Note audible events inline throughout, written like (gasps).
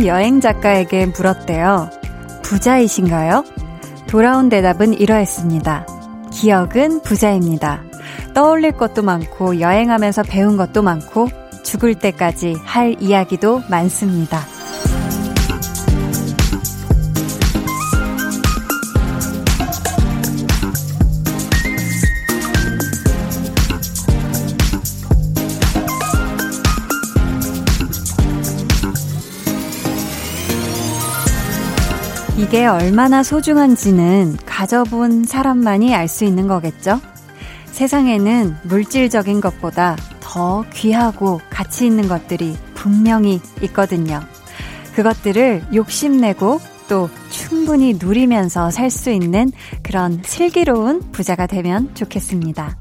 한 여행 작가에게 물었대요. 부자이신가요? 돌아온 대답은 이러했습니다. 기억은 부자입니다. 떠올릴 것도 많고 여행하면서 배운 것도 많고 죽을 때까지 할 이야기도 많습니다. 이게 얼마나 소중한지는 가져본 사람만이 알 수 있는 거겠죠? 세상에는 물질적인 것보다 더 귀하고 가치 있는 것들이 분명히 있거든요. 그것들을 욕심내고 또 충분히 누리면서 살 수 있는 그런 슬기로운 부자가 되면 좋겠습니다.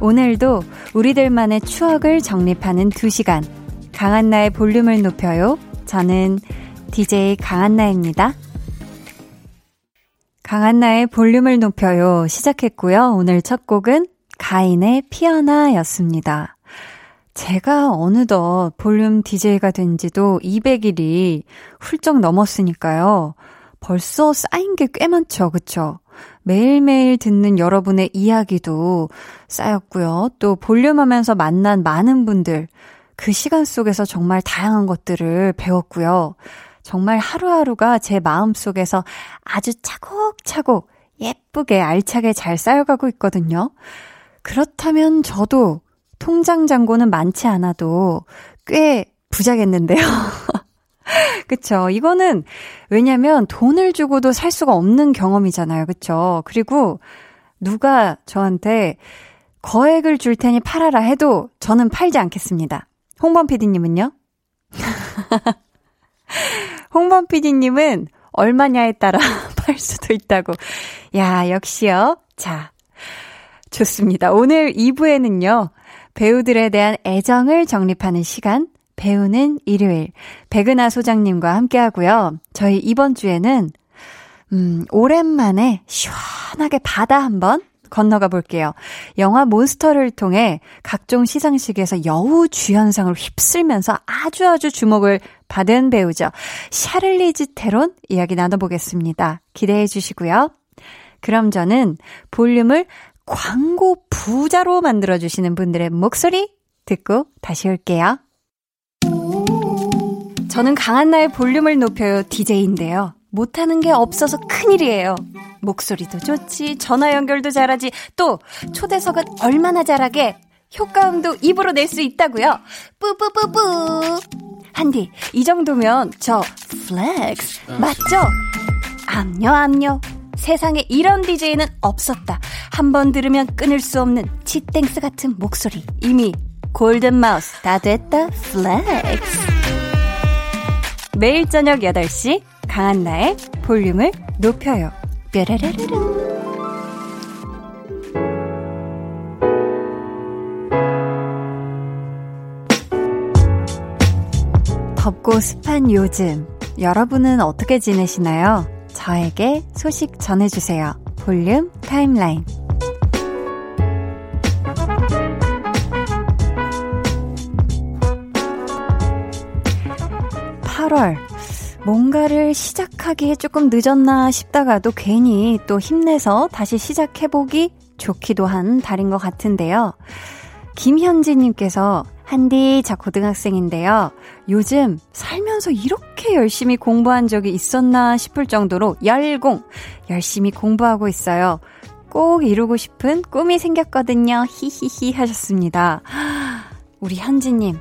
오늘도 우리들만의 추억을 정립하는 두 시간. 강한나의 볼륨을 높여요. 저는 DJ 강한나입니다. 강한나의 볼륨을 높여요. 시작했고요. 오늘 첫 곡은 가인의 피어나였습니다. 제가 어느덧 볼륨 DJ가 된 지도 200일이 훌쩍 넘었으니까요. 벌써 쌓인 게 꽤 많죠. 그쵸? 매일매일 듣는 여러분의 이야기도 쌓였고요. 또 볼륨 하면서 만난 많은 분들, 그 시간 속에서 정말 다양한 것들을 배웠고요. 정말 하루하루가 제 마음속에서 아주 차곡차곡 예쁘게 알차게 잘 쌓여가고 있거든요. 그렇다면 저도 통장 잔고는 많지 않아도 꽤 부자겠는데요. (laughs) 그쵸. 이거는 왜냐면 돈을 주고도 살 수가 없는 경험이잖아요. 그쵸. 그리고 누가 저한테 거액을 줄 테니 팔아라 해도 저는 팔지 않겠습니다. 홍범 PD님은요? (laughs) 홍범 PD님은 얼마냐에 따라 (laughs) 팔 수도 있다고. 야, 역시요. 자, 좋습니다. 오늘 2부에는요, 배우들에 대한 애정을 정립하는 시간, 배우는 일요일, 백은하 소장님과 함께 하고요. 저희 이번 주에는, 음, 오랜만에 시원하게 바다 한번 건너가 볼게요. 영화 몬스터를 통해 각종 시상식에서 여우 주연상을 휩쓸면서 아주 아주 주목을 받은 배우죠. 샤를리즈 테론 이야기 나눠보겠습니다. 기대해 주시고요. 그럼 저는 볼륨을 광고 부자로 만들어주시는 분들의 목소리 듣고 다시 올게요. 저는 강한 나의 볼륨을 높여요 DJ인데요. 못하는 게 없어서 큰일이에요. 목소리도 좋지, 전화 연결도 잘하지, 또 초대석은 얼마나 잘하게 효과음도 입으로 낼 수 있다고요. 뿌뿌뿌뿌. 한디, 이 정도면 저 flex 맞죠? 암요 암요. 세상에 이런 DJ는 없었다. 한 번 들으면 끊을 수 없는 치땡스 같은 목소리. 이미 골든 마우스 다 됐다. Flex. 매일 저녁 8시 강한나의 볼륨을 높여요. 뾰라라라라. 덥고 습한 요즘, 여러분은 어떻게 지내시나요? 저에게 소식 전해주세요. 볼륨 타임라인. 8월. 뭔가를 시작하기에 조금 늦었나 싶다가도 괜히 또 힘내서 다시 시작해보기 좋기도 한 달인 것 같은데요. 김현지님께서 한디, 저 고등학생인데요. 요즘 살면서 이렇게 열심히 공부한 적이 있었나 싶을 정도로 열공! 열심히 공부하고 있어요. 꼭 이루고 싶은 꿈이 생겼거든요. 히히히 하셨습니다. 우리 현지님,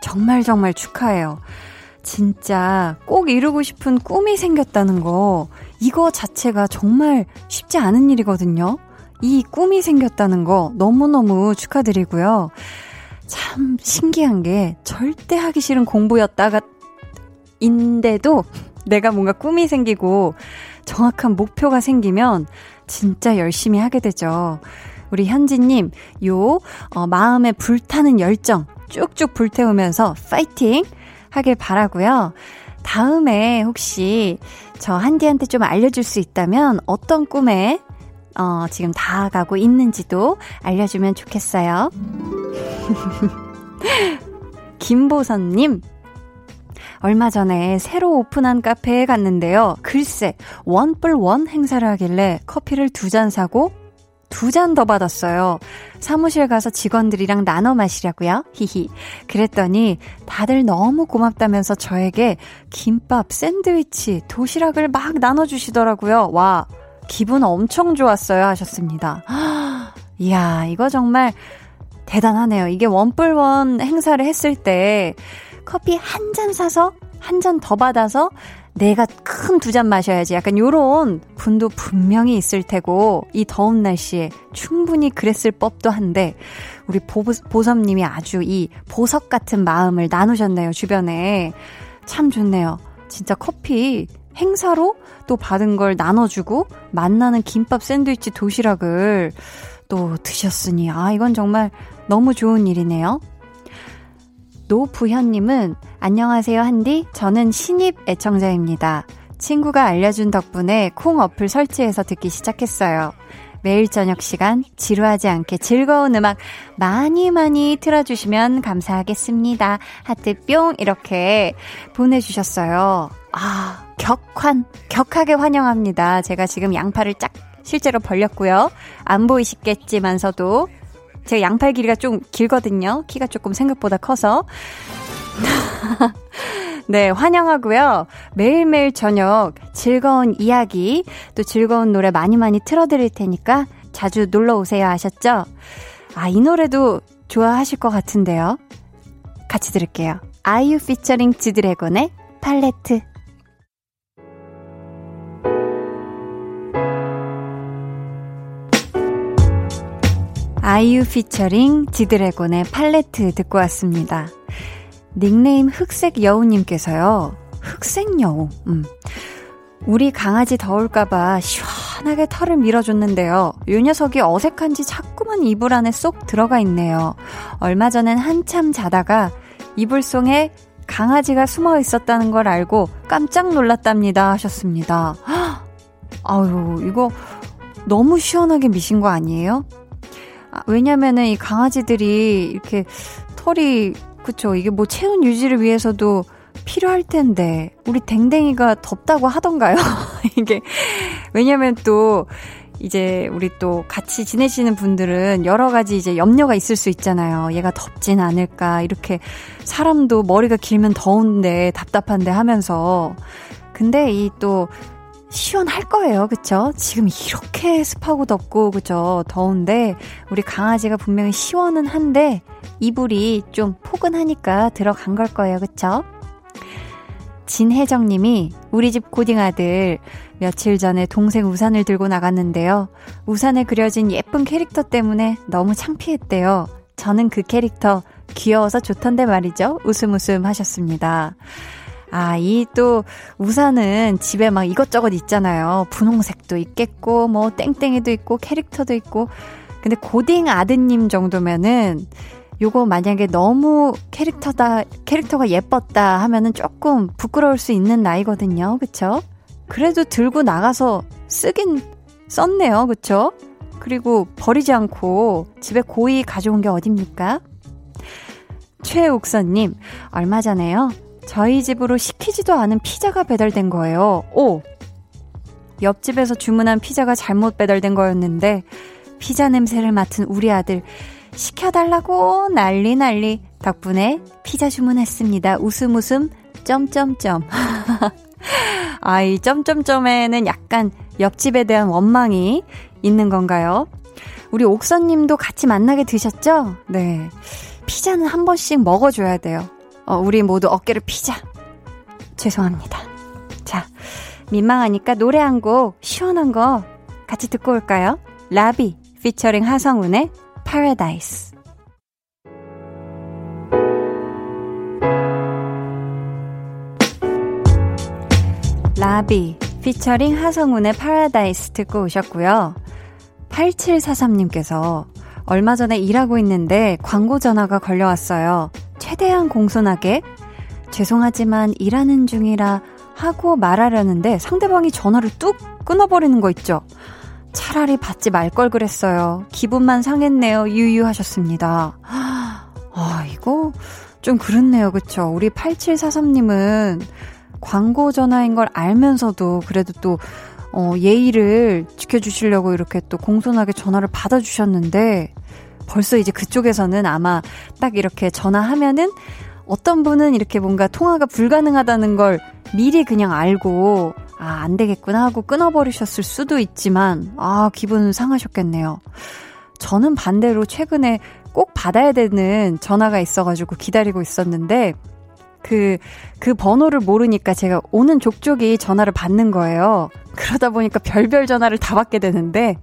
정말 정말 축하해요. 진짜 꼭 이루고 싶은 꿈이 생겼다는 거, 이거 자체가 정말 쉽지 않은 일이거든요. 이 꿈이 생겼다는 거 너무너무 축하드리고요. 참 신기한 게 절대 하기 싫은 공부였다가 인데도 내가 뭔가 꿈이 생기고 정확한 목표가 생기면 진짜 열심히 하게 되죠. 우리 현지님, 요, 어, 마음에 불타는 열정 쭉쭉 불태우면서 파이팅 하길 바라고요. 다음에 혹시 저 한디한테 좀 알려줄 수 있다면 어떤 꿈에 어, 지금 다가고 있는지도 알려주면 좋겠어요. (laughs) 김보선님, 얼마 전에 새로 오픈한 카페에 갔는데요. 글쎄, 원뿔 원 행사를 하길래 커피를 두 잔 사고 두 잔 더 받았어요. 사무실 가서 직원들이랑 나눠 마시려고요. 히히. 그랬더니 다들 너무 고맙다면서 저에게 김밥, 샌드위치, 도시락을 막 나눠주시더라고요. 와, 기분 엄청 좋았어요. 하셨습니다. (gasps) 이야, 이거 정말 대단하네요. 이게 원뿔원 행사를 했을 때 커피 한 잔 사서 한 잔 더 받아서 내가 큰 두 잔 마셔야지. 약간 요런 분도 분명히 있을 테고, 이 더운 날씨에 충분히 그랬을 법도 한데, 우리 보, 보섭님이 아주 이 보석 같은 마음을 나누셨네요, 주변에. 참 좋네요. 진짜 커피 행사로 또 받은 걸 나눠주고, 만나는 김밥 샌드위치 도시락을 또 드셨으니, 아, 이건 정말 너무 좋은 일이네요. 노부현님은 안녕하세요 한디 저는 신입 애청자입니다. 친구가 알려준 덕분에 콩 어플 설치해서 듣기 시작했어요. 매일 저녁 시간 지루하지 않게 즐거운 음악 많이 많이 틀어주시면 감사하겠습니다. 하트 뿅 이렇게 보내주셨어요. 아 격환 격하게 환영합니다. 제가 지금 양팔을 짝 실제로 벌렸고요. 안 보이시겠지만서도 제가 양팔 길이가 좀 길거든요. 키가 조금 생각보다 커서. (laughs) 네, 환영하고요. 매일매일 저녁 즐거운 이야기, 또 즐거운 노래 많이 많이 틀어드릴 테니까 자주 놀러 오세요 하셨죠? 아, 이 노래도 좋아하실 것 같은데요. 같이 들을게요. 아이유 피처링 지드래곤의 팔레트. 아이유 피처링 지드래곤의 팔레트 듣고 왔습니다. 닉네임 흑색 여우님께서요. 흑색 여우. 음. 우리 강아지 더울까봐 시원하게 털을 밀어줬는데요. 요 녀석이 어색한지 자꾸만 이불 안에 쏙 들어가 있네요. 얼마 전엔 한참 자다가 이불 속에 강아지가 숨어 있었다는 걸 알고 깜짝 놀랐답니다. 하셨습니다. (gasps) 아유, 이거 너무 시원하게 미신 거 아니에요? 아, 왜냐면은 이 강아지들이 이렇게 털이 그쵸 이게 뭐 체온 유지를 위해서도 필요할 텐데 우리 댕댕이가 덥다고 하던가요? (laughs) 이게 왜냐면 또 이제 우리 또 같이 지내시는 분들은 여러 가지 이제 염려가 있을 수 있잖아요. 얘가 덥진 않을까 이렇게 사람도 머리가 길면 더운데 답답한데 하면서 근데 이 또 시원할 거예요. 그쵸? 지금 이렇게 습하고 덥고, 그죠? 더운데, 우리 강아지가 분명히 시원은 한데, 이불이 좀 포근하니까 들어간 걸 거예요. 그쵸? 진혜정 님이 우리 집 고딩 아들 며칠 전에 동생 우산을 들고 나갔는데요. 우산에 그려진 예쁜 캐릭터 때문에 너무 창피했대요. 저는 그 캐릭터 귀여워서 좋던데 말이죠. 웃음 웃음 하셨습니다. 아, 이 또 우산은 집에 막 이것저것 있잖아요. 분홍색도 있겠고, 뭐 땡땡이도 있고, 캐릭터도 있고. 근데 고딩 아드님 정도면은 요거 만약에 너무 캐릭터다, 캐릭터가 예뻤다 하면은 조금 부끄러울 수 있는 나이거든요. 그쵸? 그래도 들고 나가서 쓰긴 썼네요. 그쵸? 그리고 버리지 않고 집에 고이 가져온 게 어딥니까? 최옥선님, 얼마 전에요. 저희 집으로 시키지도 않은 피자가 배달된 거예요. 오! 옆집에서 주문한 피자가 잘못 배달된 거였는데, 피자 냄새를 맡은 우리 아들, 시켜달라고 난리 난리. 덕분에 피자 주문했습니다. 웃음 웃음, 점점점. 아, 이 점점점에는 약간 옆집에 대한 원망이 있는 건가요? 우리 옥선님도 같이 만나게 드셨죠? 네. 피자는 한 번씩 먹어줘야 돼요. 어, 우리 모두 어깨를 피자. 죄송합니다. 자, 민망하니까 노래 한 곡 시원한 거 같이 듣고 올까요? 라비 피처링 하성운의 Paradise. 라비 피처링 하성운의 Paradise 듣고 오셨고요. 8743님께서 얼마 전에 일하고 있는데 광고 전화가 걸려왔어요. 최대한 공손하게 죄송하지만 일하는 중이라 하고 말하려는데 상대방이 전화를 뚝 끊어버리는 거 있죠. 차라리 받지 말 걸 그랬어요. 기분만 상했네요. 유유하셨습니다. 아, 이거 좀 그렇네요. 그쵸? 우리 8743님은 광고 전화인 걸 알면서도 그래도 또, 어, 예의를 지켜주시려고 이렇게 또 공손하게 전화를 받아주셨는데 벌써 이제 그쪽에서는 아마 딱 이렇게 전화하면은 어떤 분은 이렇게 뭔가 통화가 불가능하다는 걸 미리 그냥 알고 아, 안 되겠구나 하고 끊어버리셨을 수도 있지만, 아, 기분 상하셨겠네요. 저는 반대로 최근에 꼭 받아야 되는 전화가 있어가지고 기다리고 있었는데, 그, 그 번호를 모르니까 제가 오는 족족이 전화를 받는 거예요. 그러다 보니까 별별 전화를 다 받게 되는데,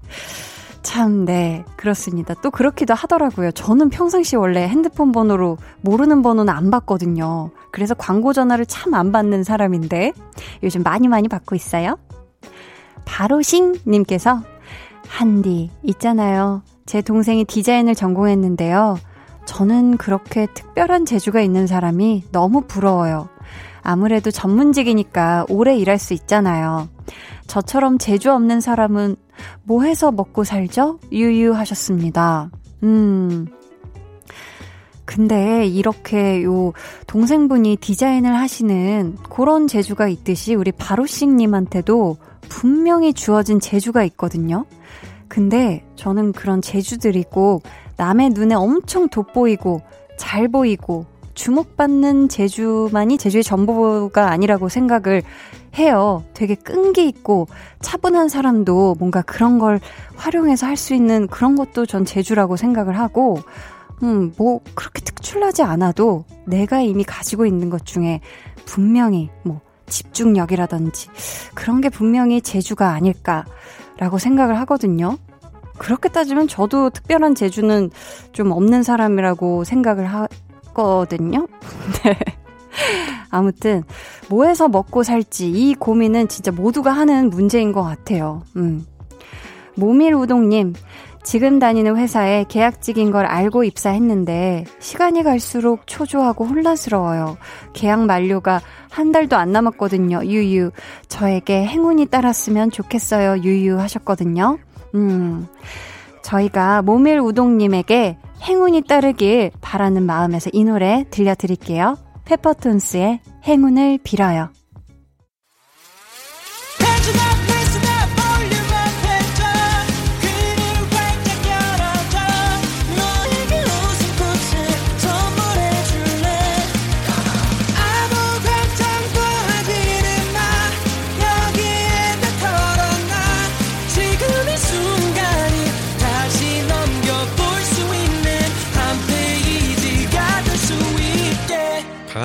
참, 네, 그렇습니다. 또 그렇기도 하더라고요. 저는 평상시 원래 핸드폰 번호로 모르는 번호는 안 받거든요. 그래서 광고 전화를 참 안 받는 사람인데, 요즘 많이 많이 받고 있어요. 바로싱님께서, 한디, 있잖아요. 제 동생이 디자인을 전공했는데요. 저는 그렇게 특별한 재주가 있는 사람이 너무 부러워요. 아무래도 전문직이니까 오래 일할 수 있잖아요. 저처럼 재주 없는 사람은 뭐 해서 먹고 살죠? 유유하셨습니다. 음. 근데 이렇게 요 동생분이 디자인을 하시는 그런 재주가 있듯이 우리 바로싱님한테도 분명히 주어진 재주가 있거든요. 근데 저는 그런 재주들이 꼭 남의 눈에 엄청 돋보이고 잘 보이고 주목받는 제주만이 제주의 전부가 아니라고 생각을 해요. 되게 끈기 있고 차분한 사람도 뭔가 그런 걸 활용해서 할 수 있는 그런 것도 전 제주라고 생각을 하고, 음, 뭐, 그렇게 특출나지 않아도 내가 이미 가지고 있는 것 중에 분명히 뭐, 집중력이라든지 그런 게 분명히 제주가 아닐까라고 생각을 하거든요. 그렇게 따지면 저도 특별한 재주는 좀 없는 사람이라고 생각을 하, 했거든요. (laughs) 네. 아무튼 뭐 해서 먹고 살지 이 고민은 진짜 모두가 하는 문제인 것 같아요. 음. 모밀우동님, 지금 다니는 회사에 계약직인 걸 알고 입사했는데 시간이 갈수록 초조하고 혼란스러워요. 계약 만료가 한 달도 안 남았거든요. 유유. 저에게 행운이 따랐으면 좋겠어요. 유유 하셨거든요. 음. 저희가 모밀 우동님에게 행운이 따르길 바라는 마음에서 이 노래 들려드릴게요. 페퍼톤스의 행운을 빌어요.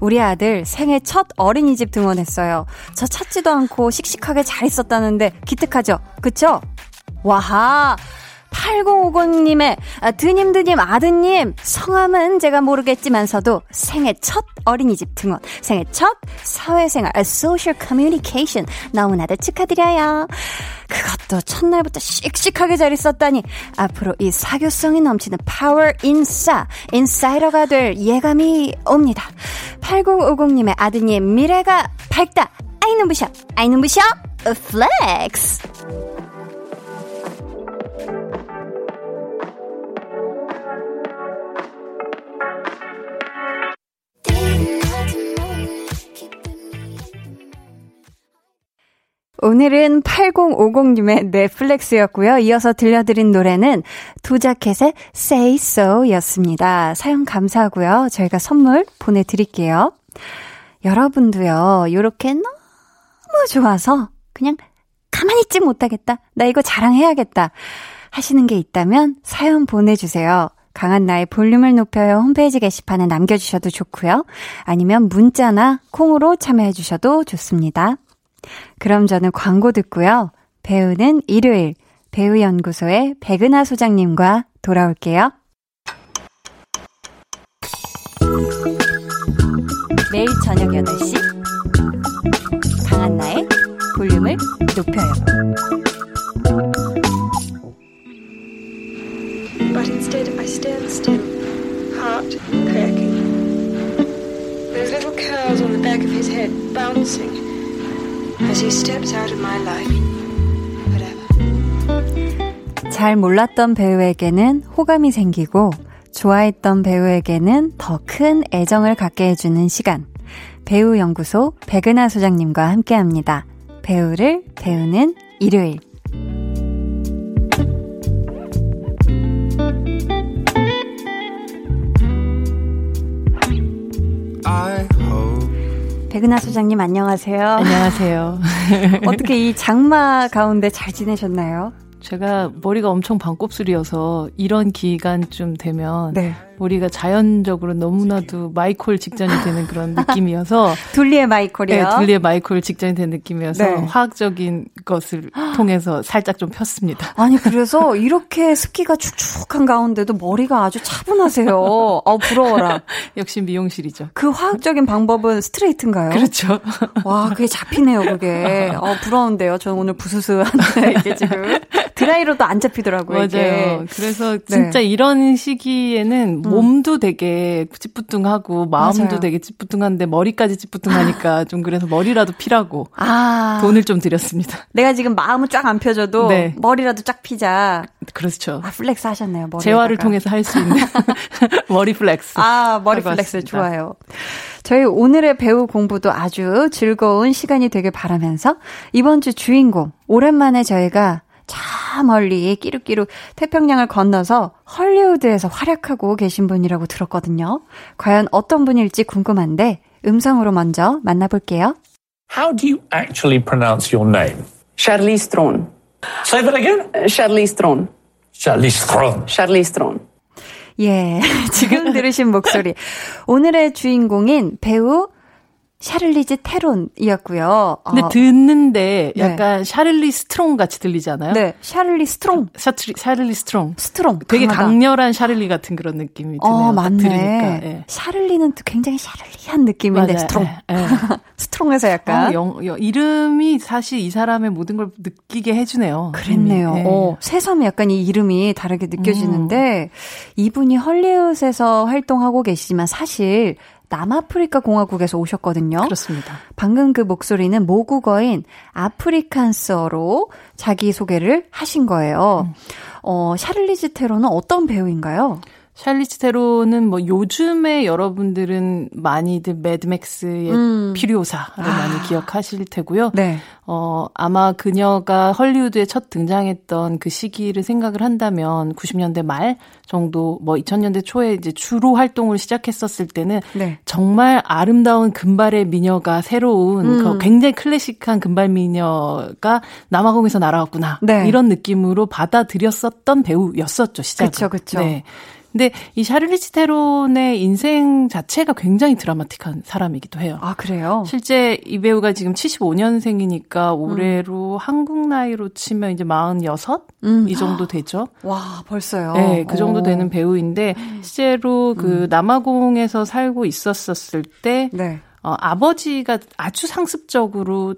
우리 아들 생애 첫 어린이집 등원했어요. 저 찾지도 않고 씩씩하게 잘 있었다는데 기특하죠? 그쵸? 와하! 8050님의 아, 드님 드님 아드님 성함은 제가 모르겠지만서도 생애 첫 어린이집 등원 생애 첫 사회생활 social communication 너무나도 축하드려요. 그것도 첫날부터 씩씩하게 잘 있었다니 앞으로 이 사교성이 넘치는 파워 인싸 인사이더가 될 예감이 옵니다. 8050님의 아드님 미래가 밝다. 아이 눈부셔 아이 눈부셔 flex 오늘은 8050님의 네, flex였고요. 이어서 들려드린 노래는 도자켓의 Say So 였습니다. 사연 감사하고요. 저희가 선물 보내드릴게요. 여러분도요, 요렇게 너무 좋아서 그냥 가만히 있지 못하겠다. 나 이거 자랑해야겠다. 하시는 게 있다면 사연 보내주세요. 강한 나의 볼륨을 높여요 홈페이지 게시판에 남겨주셔도 좋고요. 아니면 문자나 콩으로 참여해주셔도 좋습니다. 그럼 저는 광고 듣고요. 배우는 일요일 배우연구소의 백은하 소장님과 돌아올게요. 매일 저녁 8시 높여요. But instead I stand still, heart cracking. Those little curls on the back of his head bouncing 잘 몰랐던 배우에게는 호감이 생기고 좋아했던 배우에게는 더 큰 애정을 갖게 해주는 시간. 배우 연구소 백은하 소장님과 함께 합니다. 배우를 배우는 일요일. 백은하 소장님 안녕하세요. 안녕하세요. (laughs) 어떻게 이 장마 가운데 잘 지내셨나요? 제가 머리가 엄청 반곱슬이어서 이런 기간쯤 되면 네. 머리가 자연적으로 너무나도 마이콜 직전이 되는 그런 (laughs) 느낌이어서 둘리의 마이콜이요. 네, 둘리의 마이콜 직전이 되는 느낌이어서 네. 화학적인 것을 통해서 살짝 좀 폈습니다. (gasps) 아니 그래서 이렇게 습기가 축축한 가운데도 머리가 아주 차분하세요. 어 부러워라. (laughs) 역시 미용실이죠. 그 화학적인 방법은 스트레이트인가요? 그렇죠. (laughs) 와 그게 잡히네요 그게. 어 부러운데요. 저는 오늘 부스스한데 이게 지금 드라이로도 안 잡히더라고요. 맞아요. 이게. 그래서 진짜 네. 이런 시기에는 몸도 되게 찌뿌둥하고 마음도 맞아요. 되게 찌뿌둥한데 머리까지 찌뿌둥하니까 좀 그래서 머리라도 피라고 아 돈을 좀 드렸습니다. 내가 지금 마음은 쫙 안 펴져도 네. 머리라도 쫙 피자. 그렇죠. 아 flex 하셨네요. 머리 재활을 통해서 할 수 있는 (laughs) 머리 flex. 아, 머리 flex 왔습니다. 좋아요. 저희 오늘의 배우 공부도 아주 즐거운 시간이 되길 바라면서 이번 주 주인공, 오랜만에 저희가 저 멀리 끼룩끼룩 태평양을 건너서 헐리우드에서 활약하고 계신 분이라고 들었거든요. 과연 어떤 분일지 궁금한데 음성으로 먼저 만나볼게요. How do you actually pronounce your name? Charlize Theron. Say that again. Charlize Theron. Charlize Theron. Charlize Theron. 예, 지금 들으신 목소리. 오늘의 주인공인 배우 샤를리즈 테론이었고요. 근데 어, 듣는데 네. 약간 샤를리 strong 같이 들리지 않아요? 네, 샤를리 strong. 샤를리, 샤를리 strong. Strong. 되게 강하다. 강렬한 샤를리 같은 그런 느낌이 드네요. 어, 딱 맞네. 들으니까. 예. 샤를리는 또 굉장히 샤를리한 느낌인데 맞아요. Strong. 예, 예. (laughs) strong에서 약간 어, 영, 영- 이름이 사실 이 사람의 모든 걸 느끼게 해주네요. 그랬네요. 예. 어, 새삼 약간 이 이름이 다르게 느껴지는데 이분이 헐리우드에서 활동하고 계시지만 사실 남아프리카 공화국에서 오셨거든요. 그렇습니다. 방금 그 목소리는 모국어인 아프리칸스어로 자기 소개를 하신 거예요. 음. 어, 샤를리즈 테론은 어떤 배우인가요? 샬리즈 테론은 뭐 요즘에 여러분들은 많이들 매드맥스의 음. 퓨리오사를 많이 기억하실 테고요. 네. 어, 아마 그녀가 헐리우드에 첫 등장했던 그 시기를 생각을 한다면 90년대 말 정도 뭐 2000년대 초에 이제 주로 활동을 시작했었을 때는 네. 정말 아름다운 금발의 미녀가 새로운 음. 그 굉장히 클래식한 금발 미녀가 남아공에서 날아왔구나. 네. 이런 느낌으로 받아들였었던 배우였었죠, 시작은. 그쵸, 그쵸. 네. 근데 이 샤를리치 테론의 인생 자체가 굉장히 드라마틱한 사람이기도 해요. 아, 그래요? 실제 이 배우가 지금 75년생이니까 올해로 한국 나이로 치면 이제 46? 음. 이 정도 되죠. 와, 벌써요. 네, 그 정도 어. 되는 배우인데 실제로 그 남아공에서 살고 있었었을 때 네. 어, 아버지가 아주 상습적으로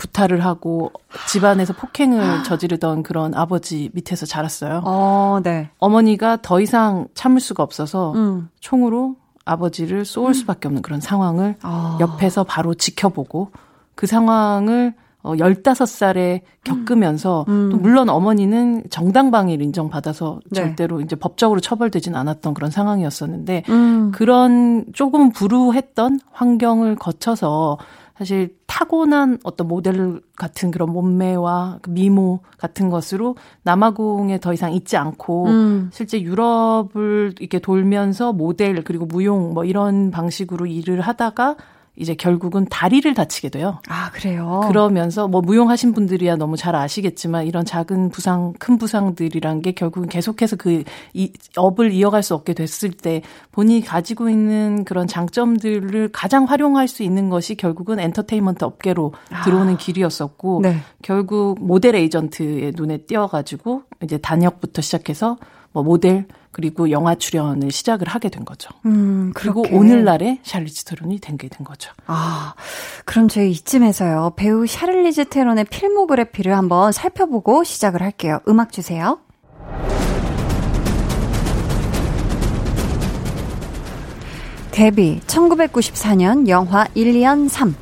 구타를 하고 집안에서 폭행을 저지르던 그런 아버지 밑에서 자랐어요. 어, 네. 어머니가 더 이상 참을 수가 없어서 음. 총으로 아버지를 쏠 수밖에 없는 그런 상황을 아. 옆에서 바로 지켜보고 그 상황을 어, 15살에 겪으면서 음. 또 물론 어머니는 정당방위를 인정받아서 네. 절대로 이제 법적으로 처벌되진 않았던 그런 상황이었었는데 음. 그런 조금 불우했던 환경을 거쳐서 사실 타고난 어떤 모델 같은 그런 몸매와 그 미모 같은 것으로 남아공에 더 이상 있지 않고 음. 실제 유럽을 이렇게 돌면서 모델 그리고 무용 뭐 이런 방식으로 일을 하다가 이제 결국은 다리를 다치게 돼요. 아, 그래요? 그러면서 뭐 무용하신 분들이야 너무 잘 아시겠지만 이런 작은 부상, 큰 부상들이란 게 결국은 계속해서 그 이, 업을 이어갈 수 없게 됐을 때 본인이 가지고 있는 그런 장점들을 가장 활용할 수 있는 것이 결국은 엔터테인먼트 업계로 들어오는 길이었었고 네. 결국 모델 에이전트의 눈에 띄어가지고 이제 단역부터 시작해서 뭐 모델 그리고 영화 출연을 시작을 하게 된 거죠. 음, 그리고. 오늘날의 샬리즈 테론이 된 게 된 거죠. 아, 그럼 저희 이쯤에서요. 배우 샤를리즈 테론의 필모그래피를 한번 살펴보고 시작을 할게요. 음악 주세요. 데뷔 1994년 영화 1년 3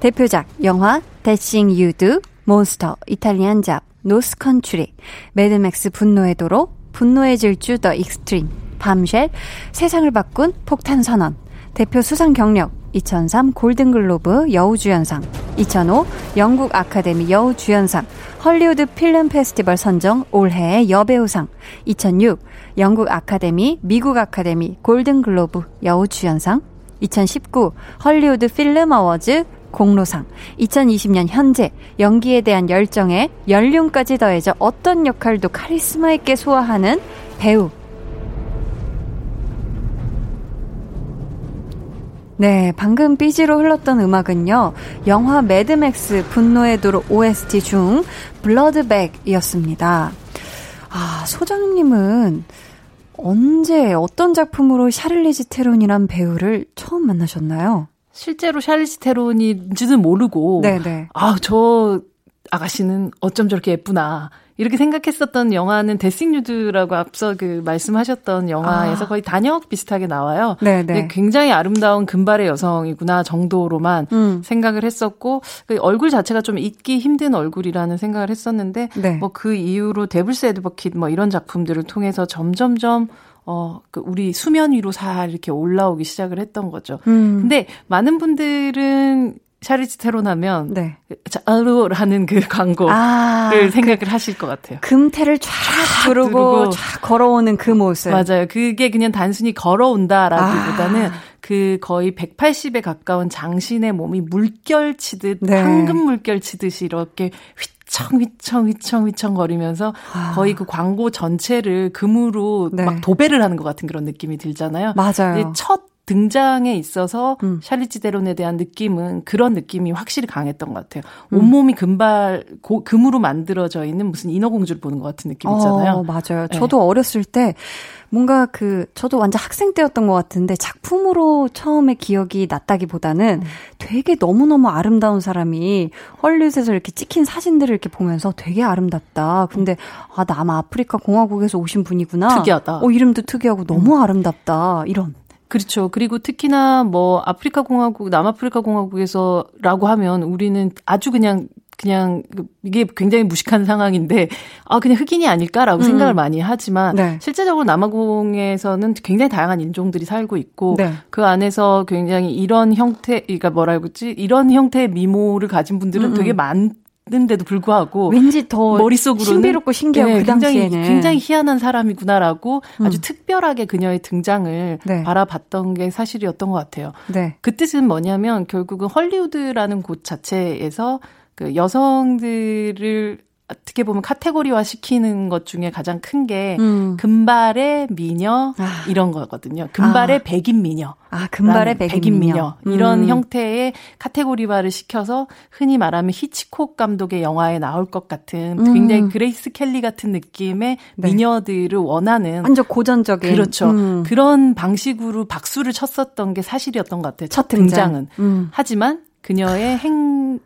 대표작 영화 That Thing You Do Monster Italian Job North Country 매드맥스 분노의 도로 분노의 질주 The Extreme Bombshell 세상을 바꾼 폭탄 선언 대표 수상 경력 2003 골든글로브 여우주연상 2005 영국 아카데미 여우주연상 헐리우드 Film Festival 선정 올해의 여배우상 2006 영국 아카데미 미국 아카데미 골든글로브 여우주연상 2019 헐리우드 Film Awards 공로상 2020년 현재 연기에 대한 열정에 연륜까지 더해져 어떤 역할도 카리스마 있게 소화하는 배우 네, 방금 BG로 흘렀던 음악은요, 영화 매드맥스 분노의 도로 OST 중 Blood Bag이었습니다. 아, 소장님은 언제 어떤 작품으로 샤를리즈 테론이란 배우를 처음 만나셨나요? 실제로 샬리즈 테론인지는 모르고 네네. 아, 저 아가씨는 어쩜 저렇게 예쁘나. 이렇게 생각했었던 영화는 데싱뉴드라고 앞서 그 말씀하셨던 영화에서 아. 거의 단역 비슷하게 나와요. 네네. 근데 굉장히 아름다운 금발의 여성이구나 정도로만 음. 생각을 했었고 그 얼굴 자체가 좀 잊기 힘든 얼굴이라는 생각을 했었는데 네. 뭐그 이후로 Devil's Advocate 뭐 이런 작품들을 통해서 점점점 어, 그 우리 수면 위로 살 이렇게 올라오기 시작을 했던 거죠. 음. 근데 많은 분들은 샤리즈 테론 하면 네. 자르라는 그 광고를 아, 생각을 하실 것 같아요. 금태를 쫙 두르고. 쫙 걸어오는 그 모습. 맞아요. 그게 그냥 단순히 걸어온다라기보다는 아. 그 거의 180에 가까운 장신의 몸이 물결 치듯 네. 황금 물결 치듯이 이렇게 휘 청 휘청 휘청 휘청 거리면서 아. 거의 그 광고 전체를 금으로 네. 막 도배를 하는 것 같은 그런 느낌이 들잖아요. 맞아요. 첫 등장에 있어서 음. 샬리지 데론에 대한 느낌은 그런 느낌이 확실히 강했던 것 같아요. 음. 온몸이 금발 고, 금으로 만들어져 있는 무슨 인어공주를 보는 것 같은 느낌 있잖아요. 어, 맞아요. 네. 저도 어렸을 때 뭔가 그 저도 완전 학생 때였던 것 같은데 작품으로 처음에 기억이 났다기보다는 음. 되게 너무 너무 아름다운 사람이 헐리우드에서 이렇게 찍힌 사진들을 이렇게 보면서 되게 아름답다. 근데 아, 나 아마 아프리카 공화국에서 오신 분이구나. 특이하다. 어, 이름도 특이하고 너무 아름답다. 이런. 그렇죠. 그리고 특히나 뭐 아프리카 공화국, 남아프리카 공화국에서라고 하면 우리는 아주 그냥 그냥 그 이게 굉장히 무식한 상황인데 아 그냥 흑인이 아닐까라고 음. 생각을 많이 하지만 네. 실제적으로 남아공에서는 굉장히 다양한 인종들이 살고 있고 네. 그 안에서 굉장히 이런 형태 그러니까 뭐라고 그러지 이런 형태의 미모를 가진 분들은 음, 되게 음. 많은데도 불구하고 왠지 더 머릿속으로는 신비롭고 신기하고 네, 그 굉장히, 당시에는 굉장히 희한한 사람이구나라고 음. 아주 특별하게 그녀의 등장을 네. 바라봤던 게 사실이었던 것 같아요. 네. 그 뜻은 뭐냐면 결국은 헐리우드라는 곳 자체에서 그 여성들을 어떻게 보면 카테고리화 시키는 것 중에 가장 큰게 음. 금발의 미녀 아. 이런 거거든요. 금발의 아. 백인 미녀. 아, 금발의 라는 백인 미녀. 이런 음. 형태의 카테고리화를 시켜서 흔히 말하면 히치콕 감독의 영화에 나올 것 같은 음. 굉장히 그레이스 켈리 같은 느낌의 네. 미녀들을 원하는 완전 고전적인 그렇죠. 음. 그런 방식으로 박수를 쳤었던 게 사실이었던 것 같아요. 첫첫 등장. 등장은. 음. 하지만 그녀의 행,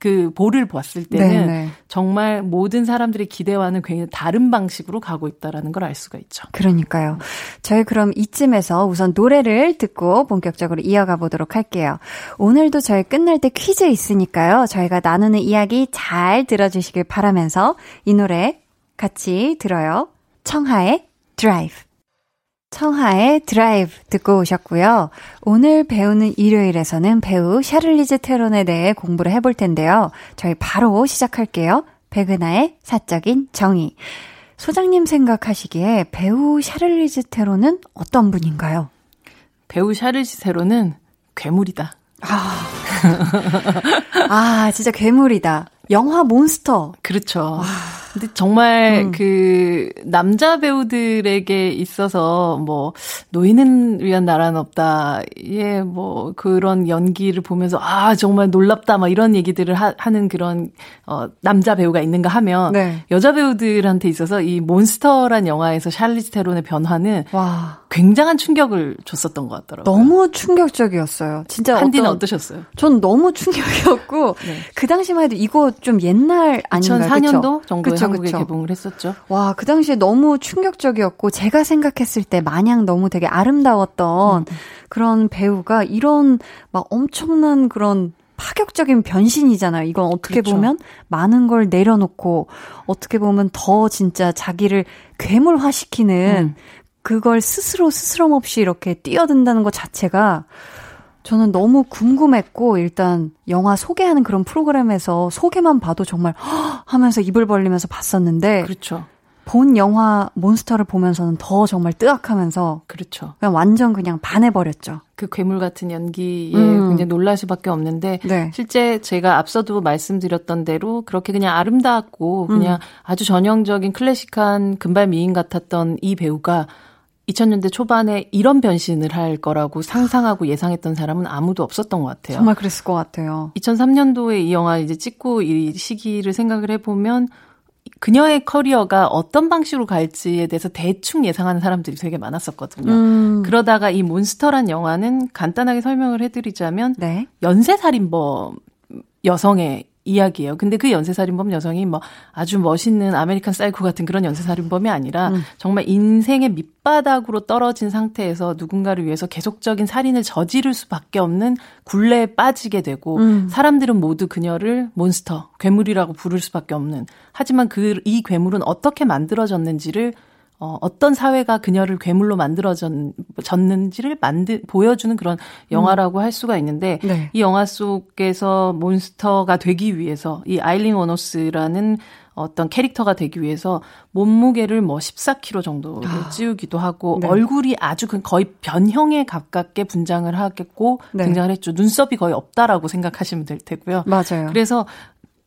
그 보를 봤을 때는 네네. 정말 모든 사람들의 기대와는 굉장히 다른 방식으로 가고 있다라는 걸 알 수가 있죠. 그러니까요. 저희 그럼 이쯤에서 우선 노래를 듣고 본격적으로 이어가 보도록 할게요. 오늘도 저희 끝날 때 퀴즈 있으니까요. 저희가 나누는 이야기 잘 들어주시길 바라면서 이 노래 같이 들어요. 청하의 드라이브. 청하의 드라이브 듣고 오셨고요. 오늘 배우는 일요일에서는 배우 샤를리즈 테론에 대해 공부를 해볼 텐데요. 저희 바로 시작할게요. 백은하의 사적인 정의. 소장님 생각하시기에 배우 샤를리즈 테론은 어떤 분인가요? 배우 샤를시 세로는 괴물이다. (laughs) 아, 진짜 괴물이다. 영화 몬스터. 그렇죠. 근데 정말 음. 그 남자 배우들에게 있어서 뭐 노인은 위한 나라는 없다. 예, 뭐 그런 연기를 보면서 아 정말 놀랍다 막 이런 얘기들을 하, 는 그런 어 남자 배우가 있는가 하면 네. 여자 배우들한테 있어서 이 몬스터란 영화에서 샬리스 테론의 변화는 와. 굉장한 충격을 줬었던 것 같더라고요. 너무 충격적이었어요. 진짜 한디는 어떤, 어떠셨어요? 전 너무 충격이었고 네. 그 당시만 해도 이거 좀 옛날 아닌가요? 2004년도 정도에 그쵸, 한국에 그쵸. 개봉을 했었죠. 와, 그 당시에 너무 충격적이었고 제가 생각했을 때 마냥 너무 되게 아름다웠던 음. 그런 배우가 이런 막 엄청난 그런 파격적인 변신이잖아요. 이건 어떻게 그렇죠. 보면 많은 걸 내려놓고 어떻게 보면 더 진짜 자기를 괴물화시키는 음. 그걸 스스로 스스럼 없이 이렇게 뛰어든다는 것 자체가 저는 너무 궁금했고 일단 영화 소개하는 그런 프로그램에서 소개만 봐도 정말 하면서 입을 벌리면서 봤었는데 그렇죠. 본 영화 몬스터를 보면서는 더 정말 뜨악하면서 그렇죠. 그냥 완전 그냥 반해버렸죠. 그 괴물 같은 연기에 음. 굉장히 놀랄 수밖에 없는데 네. 실제 제가 앞서도 말씀드렸던 대로 그렇게 그냥 아름다웠고 그냥 음. 아주 전형적인 클래식한 금발 미인 같았던 이 배우가 2000년대 초반에 이런 변신을 할 거라고 상상하고 예상했던 사람은 아무도 없었던 것 같아요. 정말 그랬을 것 같아요. 2003년도에 이 영화 이제 찍고 이 시기를 생각을 해보면 그녀의 커리어가 어떤 방식으로 갈지에 대해서 대충 예상하는 사람들이 되게 많았었거든요. 음. 그러다가 이 몬스터란 영화는 간단하게 설명을 해드리자면 네. 연쇄살인범 여성의 이야기예요. 근데 그 연쇄살인범 여성이 뭐 아주 멋있는 아메리칸 사이코 같은 그런 연쇄살인범이 아니라 음. 정말 인생의 밑바닥으로 떨어진 상태에서 누군가를 위해서 계속적인 살인을 저지를 수밖에 없는 굴레에 빠지게 되고 음. 사람들은 모두 그녀를 몬스터, 괴물이라고 부를 수밖에 없는 하지만 그 이 괴물은 어떻게 만들어졌는지를 어, 어떤 사회가 그녀를 괴물로 만들어졌는지를 만들, 보여주는 그런 영화라고 음. 할 수가 있는데, 네. 이 영화 속에서 몬스터가 되기 위해서, 이 아일린 워노스라는 어떤 캐릭터가 되기 위해서 몸무게를 뭐 14kg 정도를 아. 찌우기도 하고 네. 얼굴이 아주 그 거의 변형에 가깝게 분장을 하겠고 네. 등장을 했죠. 눈썹이 거의 없다라고 생각하시면 될 테고요. 맞아요. 그래서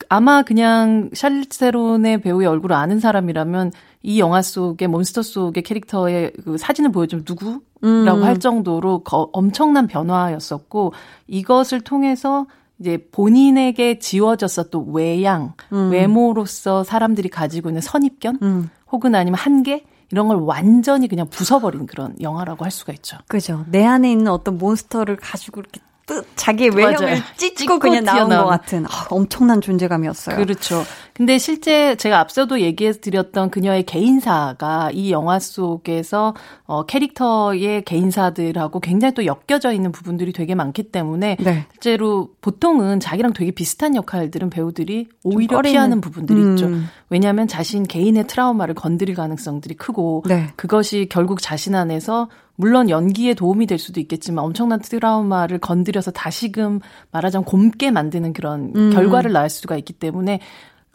아마 그냥 샬리테론의 배우의 얼굴을 아는 사람이라면 이 영화 속의 몬스터 속의 캐릭터의 그 사진을 보여주면 누구라고 음. 할 정도로 거, 엄청난 변화였었고 이것을 통해서 이제 본인에게 지워졌었던 외양, 음. 외모로서 사람들이 가지고 있는 선입견 음. 혹은 아니면 한계 이런 걸 완전히 그냥 부숴버린 그런 영화라고 할 수가 있죠. 그죠. 내 안에 있는 어떤 몬스터를 가지고 이렇게 뜻, 자기의 외형을 (laughs) 찢고 그냥 나온 것 같은 아, 엄청난 존재감이었어요. 그렇죠. 근데 실제 제가 앞서도 얘기해 드렸던 그녀의 개인사가 이 영화 속에서 어, 캐릭터의 개인사들하고 굉장히 또 엮여져 있는 부분들이 되게 많기 때문에 네. 실제로 보통은 자기랑 되게 비슷한 역할들은 배우들이 오히려 피하는 부분들이 음. 있죠. 왜냐하면 자신 개인의 트라우마를 건드릴 가능성들이 크고 네. 그것이 결국 자신 안에서 물론 연기에 도움이 될 수도 있겠지만 엄청난 트라우마를 건드려서 다시금 말하자면 곪게 만드는 그런 음. 결과를 낳을 수가 있기 때문에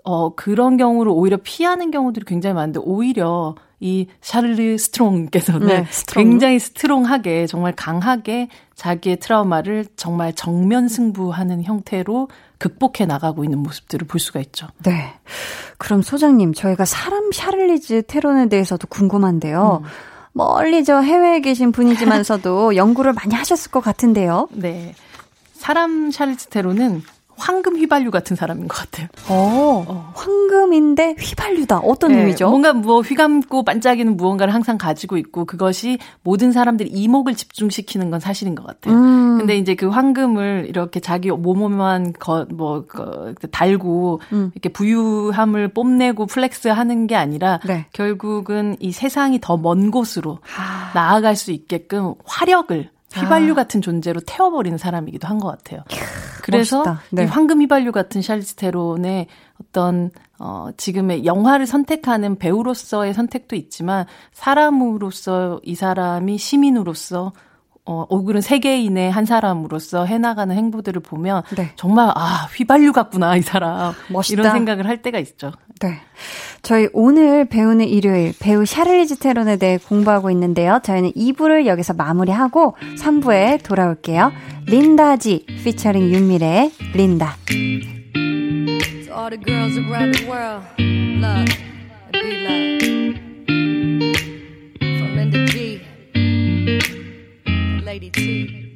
어 그런 경우를 오히려 피하는 경우들이 굉장히 많은데 오히려 이 샤를리 strong께서는 네, strong. 굉장히 strong하게 정말 강하게 자기의 트라우마를 정말 정면 승부하는 형태로 극복해 나가고 있는 모습들을 볼 수가 있죠. 네. 그럼 소장님, 저희가 사람 샤를리즈 테론에 대해서도 궁금한데요. 음. 멀리 저 해외에 계신 분이지만서도 (laughs) 연구를 많이 하셨을 것 같은데요. 네. 사람 샤를리즈 테론은 황금 휘발유 같은 사람인 것 같아요. 어, 어. 황금인데 휘발유다. 어떤 네, 의미죠? 뭔가 뭐 휘감고 반짝이는 무언가를 항상 가지고 있고 그것이 모든 사람들이 이목을 집중시키는 건 사실인 것 같아요. 음. 근데 이제 그 황금을 이렇게 자기 몸에만 거, 뭐 거, 달고 음. 이렇게 부유함을 뽐내고 flex 하는 게 아니라 네. 결국은 이 세상이 더 먼 곳으로 하. 나아갈 수 있게끔 화력을 휘발유 아. 같은 존재로 태워버리는 사람이기도 한 것 같아요. 그래서 네. 이 황금 휘발유 같은 샬리스 테론의 어떤 어 지금의 영화를 선택하는 배우로서의 선택도 있지만 사람으로서 이 사람이 시민으로서 어, 오그른 세계인의 한 사람으로서 해나가는 행보들을 보면 네. 정말 아 휘발유 같구나 이 사람 멋있다. 이런 생각을 할 때가 있죠. 네. 저희 오늘 배우는 일요일 배우 샤를리즈 테론에 대해 공부하고 있는데요. 저희는 2부를 여기서 마무리하고 3부에 돌아올게요. 린다지 피처링 윤미래의 린다. Lady T,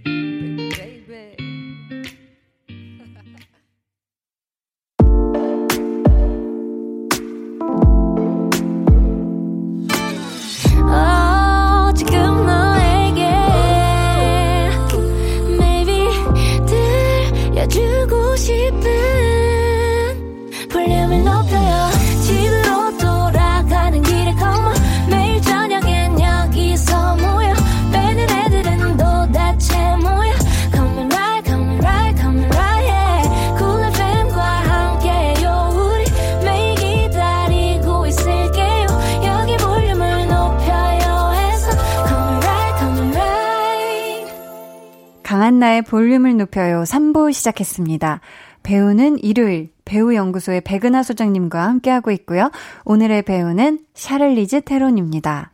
강한나의 볼륨을 높여요 3부 시작했습니다. 배우는 일요일 배우연구소의 백은하 소장님과 함께하고 있고요. 오늘의 배우는 샤를리즈 테론입니다.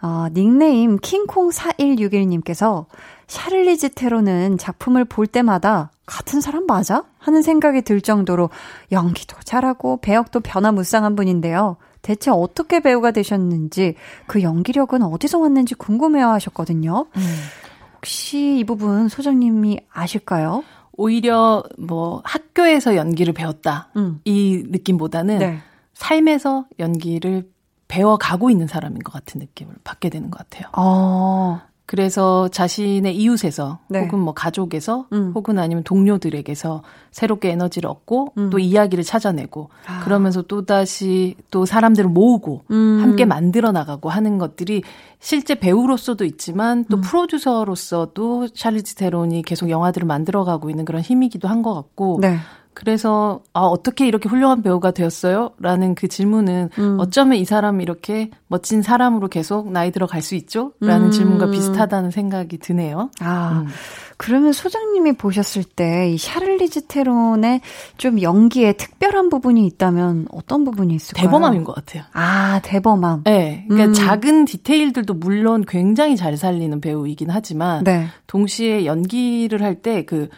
어, 닉네임 킹콩4161님께서 샤를리즈 테론은 작품을 볼 때마다 같은 사람 맞아? 하는 생각이 들 정도로 연기도 잘하고 배역도 변화무쌍한 분인데요. 대체 어떻게 배우가 되셨는지 그 연기력은 어디서 왔는지 궁금해요 하셨거든요. 혹시 이 부분 소장님이 아실까요? 오히려 뭐 학교에서 연기를 배웠다 음. 이 느낌보다는 네. 삶에서 연기를 배워가고 있는 사람인 것 같은 느낌을 받게 되는 것 같아요. 어, 그래서 자신의 이웃에서 네. 혹은 뭐 가족에서 음. 혹은 아니면 동료들에게서 새롭게 에너지를 얻고 음. 또 이야기를 찾아내고 아. 그러면서 또 다시 또 사람들을 모으고 음. 함께 만들어 나가고 하는 것들이 실제 배우로서도 있지만 음. 또 프로듀서로서도 샬리즈 테론이 계속 영화들을 만들어 가고 있는 그런 힘이기도 한 것 같고 네. 그래서 아 어떻게 이렇게 훌륭한 배우가 되었어요? 라는 그 질문은 음. 어쩌면 이 사람이 이렇게 멋진 사람으로 계속 나이 들어 갈 수 있죠? 라는 음. 질문과 비슷하다는 생각이 드네요. 아, 음. 그러면 소장님이 보셨을 때 이 샤를리즈 테론의 좀 연기에 특별한 부분이 있다면 어떤 부분이 있을까요? 대범함인 것 같아요. 아, 대범함. 네. 그러니까 음. 작은 디테일들도 물론 굉장히 잘 살리는 배우이긴 하지만 네. 동시에 연기를 할 때 그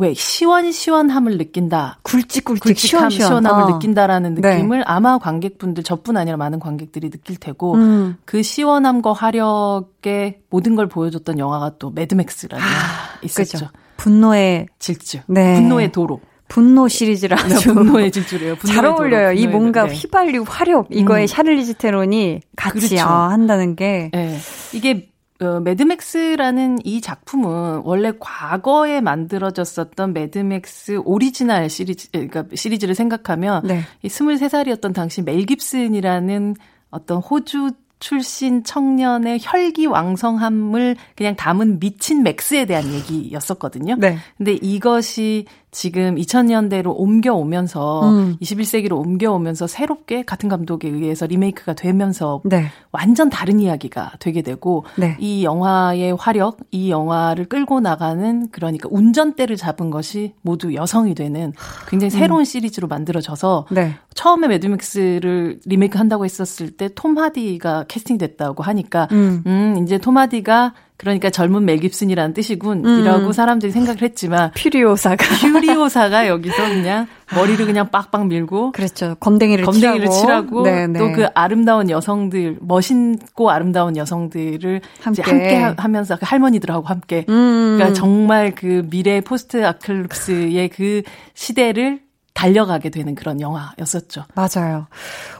왜 시원시원함을 느낀다. 굵직굵직 굵직함, 시원시원. 시원함을 어. 느낀다라는 네. 느낌을 아마 관객분들 저뿐 아니라 많은 관객들이 느낄 테고 음. 그 시원함과 화력의 모든 걸 보여줬던 영화가 또 매드맥스라는 영화 있었죠. 그죠. 분노의 질주. 네. 분노의 도로. 분노 시리즈라 네, 분노의 질주래요. 분노의 잘 도로, 어울려요. 이 분노의 뭔가 도로. 네. 휘발유 화력 이거에 음. 샤를리즈 테론이 같이 그렇죠. 아, 한다는 게 네. 이게 어, 매드맥스라는 이 작품은 원래 과거에 만들어졌었던 매드맥스 오리지널 시리즈, 그러니까 시리즈를 생각하면 네. 이 23살이었던 당시 멜 깁슨이라는 어떤 호주 출신 청년의 혈기 왕성함을 그냥 담은 미친 맥스에 대한 얘기였었거든요. 네. 근데 이것이 지금 2000년대로 옮겨오면서 음. 21세기로 옮겨오면서 새롭게 같은 감독에 의해서 리메이크가 되면서 네. 완전 다른 이야기가 되게 되고 네. 이 영화의 화력, 이 영화를 끌고 나가는 그러니까 운전대를 잡은 것이 모두 여성이 되는 굉장히 새로운 시리즈로 만들어져서 네. 처음에 매드맥스를 리메이크 한다고 했었을 때 톰 하디가 캐스팅됐다고 하니까 음. 음, 이제 톰 하디가 그러니까 젊은 멜 깁슨이라는 뜻이군 음. 이라고 사람들이 생각을 했지만 퓨리오사가 (laughs) 퓨리오사가 여기서 그냥 머리를 그냥 빡빡 밀고 그렇죠. 검댕이를, 검댕이를 칠하고, 칠하고 네, 네. 또 그 아름다운 여성들 멋있고 아름다운 여성들을 함께. 함께 하- 하면서 그 할머니들하고 함께 음. 그러니까 정말 그 미래 post-apocalypse의 그 시대를 달려가게 되는 그런 영화였었죠. 맞아요.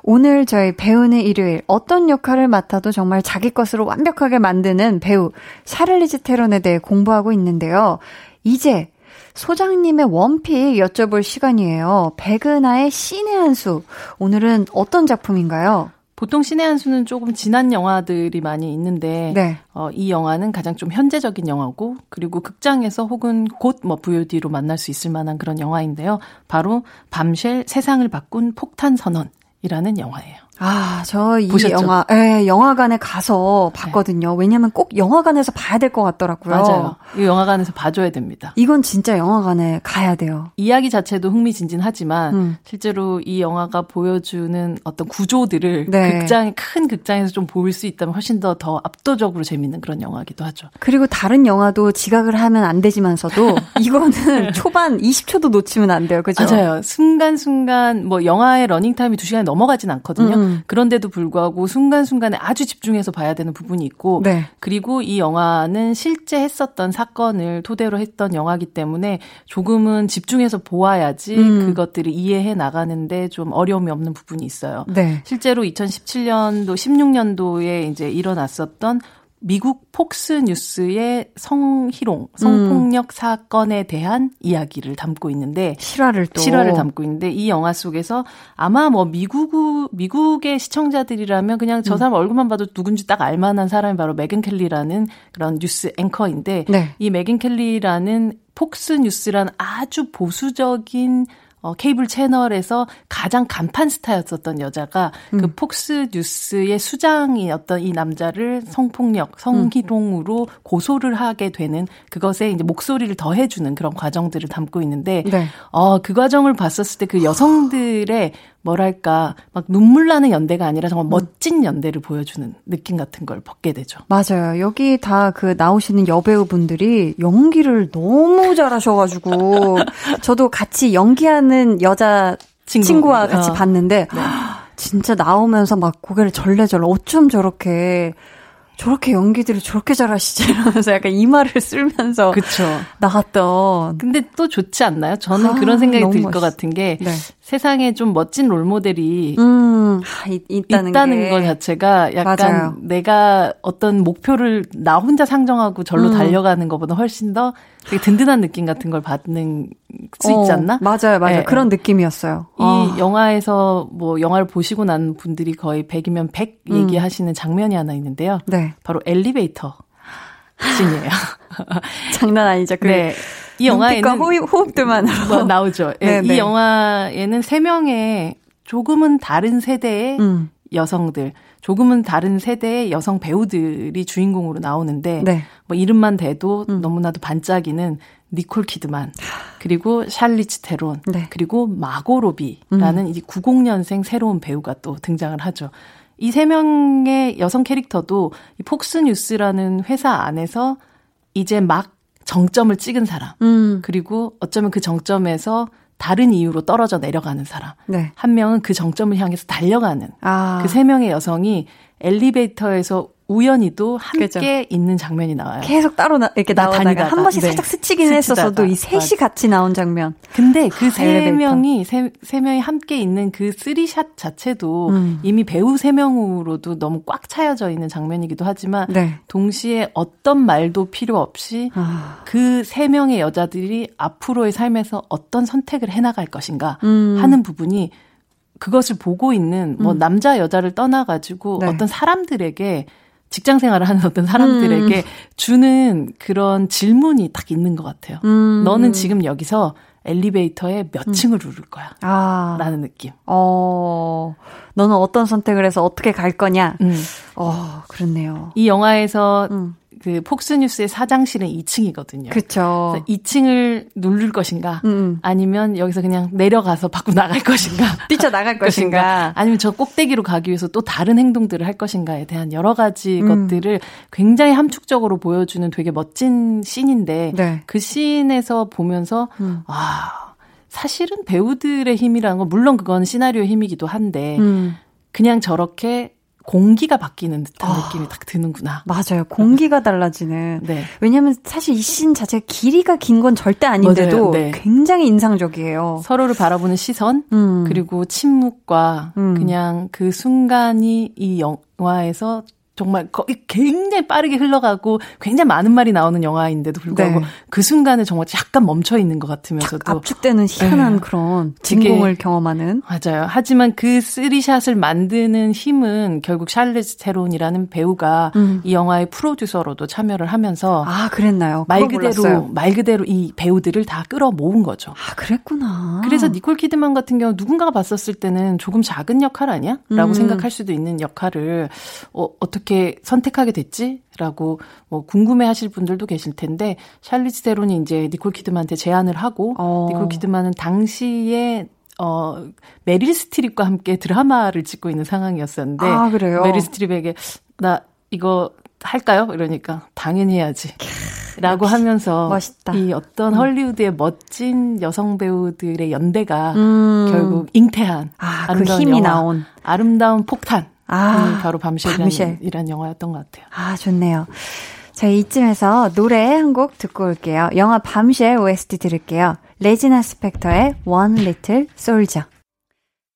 오늘 저희 배우는 일요일 어떤 역할을 맡아도 정말 자기 것으로 완벽하게 만드는 배우 샤를리즈 테론에 대해 공부하고 있는데요. 이제 소장님의 원픽 여쭤볼 시간이에요. 백은하의 신의 한 수. 오늘은 어떤 작품인가요? 보통 신의 한 수는 조금 지난 영화들이 많이 있는데 네. 어, 이 영화는 가장 좀 현재적인 영화고 그리고 극장에서 혹은 곧 뭐 VOD로 만날 수 있을 만한 그런 영화인데요. 바로 밤쉘 세상을 바꾼 폭탄 선언이라는 영화예요. 아, 저 이? 영화, 예, 영화관에 가서 봤거든요. 왜냐면 꼭 영화관에서 봐야 될 것 같더라고요. 맞아요. 이 영화관에서 봐줘야 됩니다. 이건 진짜 영화관에 가야 돼요. 이야기 자체도 흥미진진하지만 음. 실제로 이 영화가 보여주는 어떤 구조들을 네. 극장 큰 극장에서 좀 보일 수 있다면 훨씬 더 더 압도적으로 재밌는 그런 영화이기도 하죠. 그리고 다른 영화도 지각을 하면 안 되지만서도 (laughs) 이거는 초반 20초도 놓치면 안 돼요. 그죠? 맞아요. 순간순간 뭐 영화의 러닝 타임이 2시간이 넘어가진 않거든요. 음. 그런데도 불구하고 순간순간에 아주 집중해서 봐야 되는 부분이 있고 네. 그리고 이 영화는 실제 했었던 사건을 토대로 했던 영화이기 때문에 조금은 집중해서 보아야지 음. 그것들을 이해해 나가는데 좀 어려움이 없는 부분이 있어요. 네. 실제로 2017년도, 16년도에 이제 일어났었던 미국 폭스 뉴스의 성희롱, 성폭력 사건에 대한 이야기를 담고 있는데 실화를 또. 실화를 담고 있는데 이 영화 속에서 아마 뭐 미국 미국의 시청자들이라면 그냥 저 사람 얼굴만 봐도 누군지 딱 알만한 사람이 바로 메gan 켈리라는 그런 뉴스 앵커인데 네. 이 메gan 켈리라는 폭스 뉴스라는 아주 보수적인 어, 케이블 채널에서 가장 간판 스타였었던 여자가 그 폭스 뉴스의 수장이었던 이 남자를 성폭력, 성희롱으로 고소를 하게 되는 그것에 이제 목소리를 더해주는 그런 과정들을 담고 있는데 네. 어, 그 과정을 봤었을 때 그 여성들의 뭐랄까 막 눈물 나는 연대가 아니라 정말 멋진 연대를 보여주는 느낌 같은 걸 받게 되죠. 맞아요. 여기 다 그 나오시는 여배우분들이 연기를 너무 잘하셔가지고 (laughs) 저도 같이 연기하는 여자 친구. 친구와 같이 어. 봤는데 진짜 나오면서 막 고개를 절레절레 어쩜 저렇게 저렇게 연기들을 저렇게 잘하시지 이러면서 약간 이마를 쓸면서 그쵸. 나갔던 근데 또 좋지 않나요? 저는 아, 그런 생각이 들 것. 같은 게 네. 세상에 좀 멋진 롤모델이 음, 아, 있, 있다는, 있다는 게. 것 자체가 약간 맞아요. 내가 어떤 목표를 나 혼자 상정하고 절로 음. 달려가는 것보다 훨씬 더 되게 든든한 느낌 같은 걸 받는 수 있지 어, 않나? 맞아요, 맞아요. 예, 그런 느낌이었어요. 이 아, 영화에서 뭐 영화를 보시고 난 분들이 거의 100이면 100 음. 얘기하시는 장면이 하나 있는데요. 네. 바로 엘리베이터 씬이에요. (laughs) 장난 아니죠. 그 네. 이 영화에는 호흡, 호흡들만으로. 뭐 나오죠. 예, 네, 네. 이 영화에는 세 명의 조금은 다른 세대의 음. 여성들, 조금은 다른 세대의 여성 배우들이 주인공으로 나오는데 네. 뭐 이름만 대도 음. 너무나도 반짝이는 니콜 키드만 그리고 샬리츠 테론 네. 음. 그리고 마고 로비라는 이제 90년생 새로운 배우가 또 등장을 하죠. 이 세 명의 여성 캐릭터도 이 폭스뉴스라는 회사 안에서 이제 막 정점을 찍은 사람 음. 그리고 어쩌면 그 정점에서 다른 이유로 떨어져 내려가는 사람 네. 한 명은 그 정점을 향해서 달려가는 아. 그 세 명의 여성이 엘리베이터에서 우연히도 함께 그죠. 있는 장면이 나와요. 계속 따로 나, 이렇게 나 나오다가 다니다가, 한 번씩 네. 살짝 스치긴 스치다가. 했었어도 이 셋이 맞아. 같이 나온 장면. 근데 그 세 엘리베이터. 명이 세, 세 명이 함께 있는 그 three shot 자체도 음. 이미 배우 세 명으로도 너무 꽉 차여져 있는 장면이기도 하지만 네. 동시에 어떤 말도 필요 없이 아. 그 세 명의 여자들이 앞으로의 삶에서 어떤 선택을 해 나갈 것인가 음. 하는 부분이 그것을 보고 있는 뭐 남자 여자를 떠나 가지고 네. 어떤 사람들에게 직장 생활을 하는 어떤 사람들에게 주는 그런 질문이 딱 있는 것 같아요. 음. 너는 지금 여기서 엘리베이터에 몇 층을 누를 거야? 아. 라는 느낌. 어. 너는 어떤 선택을 해서 어떻게 갈 거냐? 음. 어, 그렇네요. 이 영화에서 음. 그 폭스뉴스의 사장실은 2층이거든요. 그쵸. 2층을 누를 것인가? 음. 아니면 여기서 그냥 내려가서 밖으로 나갈 것인가? (laughs) 뛰쳐 나갈 것인가? 아니면 저 꼭대기로 가기 위해서 또 다른 행동들을 할 것인가에 대한 여러 가지 음. 것들을 굉장히 함축적으로 보여주는 되게 멋진 씬인데 네. 그 씬에서 보면서 음. 아 사실은 배우들의 힘이라는 건 물론 그건 시나리오의 힘이기도 한데 음. 그냥 저렇게 공기가 바뀌는 듯한 아. 느낌이 딱 드는구나. 맞아요. 공기가 (laughs) 달라지는. 네. 왜냐면 사실 이 씬 자체가 길이가 긴 건 절대 아닌데도. 네. 굉장히 인상적이에요. 서로를 바라보는 시선 음. 그리고 침묵과 음. 그냥 그 순간이 이 영화에서 정말 거기 굉장히 빠르게 흘러가고 굉장히 많은 말이 나오는 영화인데도 불구하고 네. 그 순간에 정말 약간 멈춰 있는 것 같으면서도 압축되는 희한한 네. 그런 진공을 경험하는. 맞아요. 하지만 그 쓰리샷을 만드는 힘은 결국 샬리즈 테론이라는 배우가 음. 이 영화의 프로듀서로도 참여를 하면서 아, 그랬나요? 말 그대로 몰랐어요. 말 그대로 이 배우들을 다 끌어 모은 거죠. 아, 그랬구나. 그래서 니콜 키드만 같은 경우 누군가가 봤었을 때는 조금 작은 역할 아니야? 라고 음. 생각할 수도 있는 역할을 어, 어떻게 선택하게 됐지? 라고 뭐 궁금해 하실 분들도 계실 텐데 샬리즈 테론이 이제 니콜 키드만한테 제안을 하고 어. 니콜 키드만은 당시에 어 메릴 스트립과 함께 드라마를 찍고 있는 상황이었었는데 아? 메릴 스트립에게 나 이거 할까요? 이러니까 당연히 해야지. 라고 하면서 멋있다. 이 어떤 헐리우드의 멋진 여성 배우들의 연대가 음. 결국 잉태한 아, 그 힘이 영화, 나온. 아름다운 폭탄. 아, 이 바로 밤쉘이라는 밤쉘. 이란 영화였던 것 같아요. 아, 좋네요. 자, 이쯤에서 노래 한 곡 듣고 올게요. 영화 밤쉘 OST 들을게요. 레지나 스펙터의 One Little Soldier.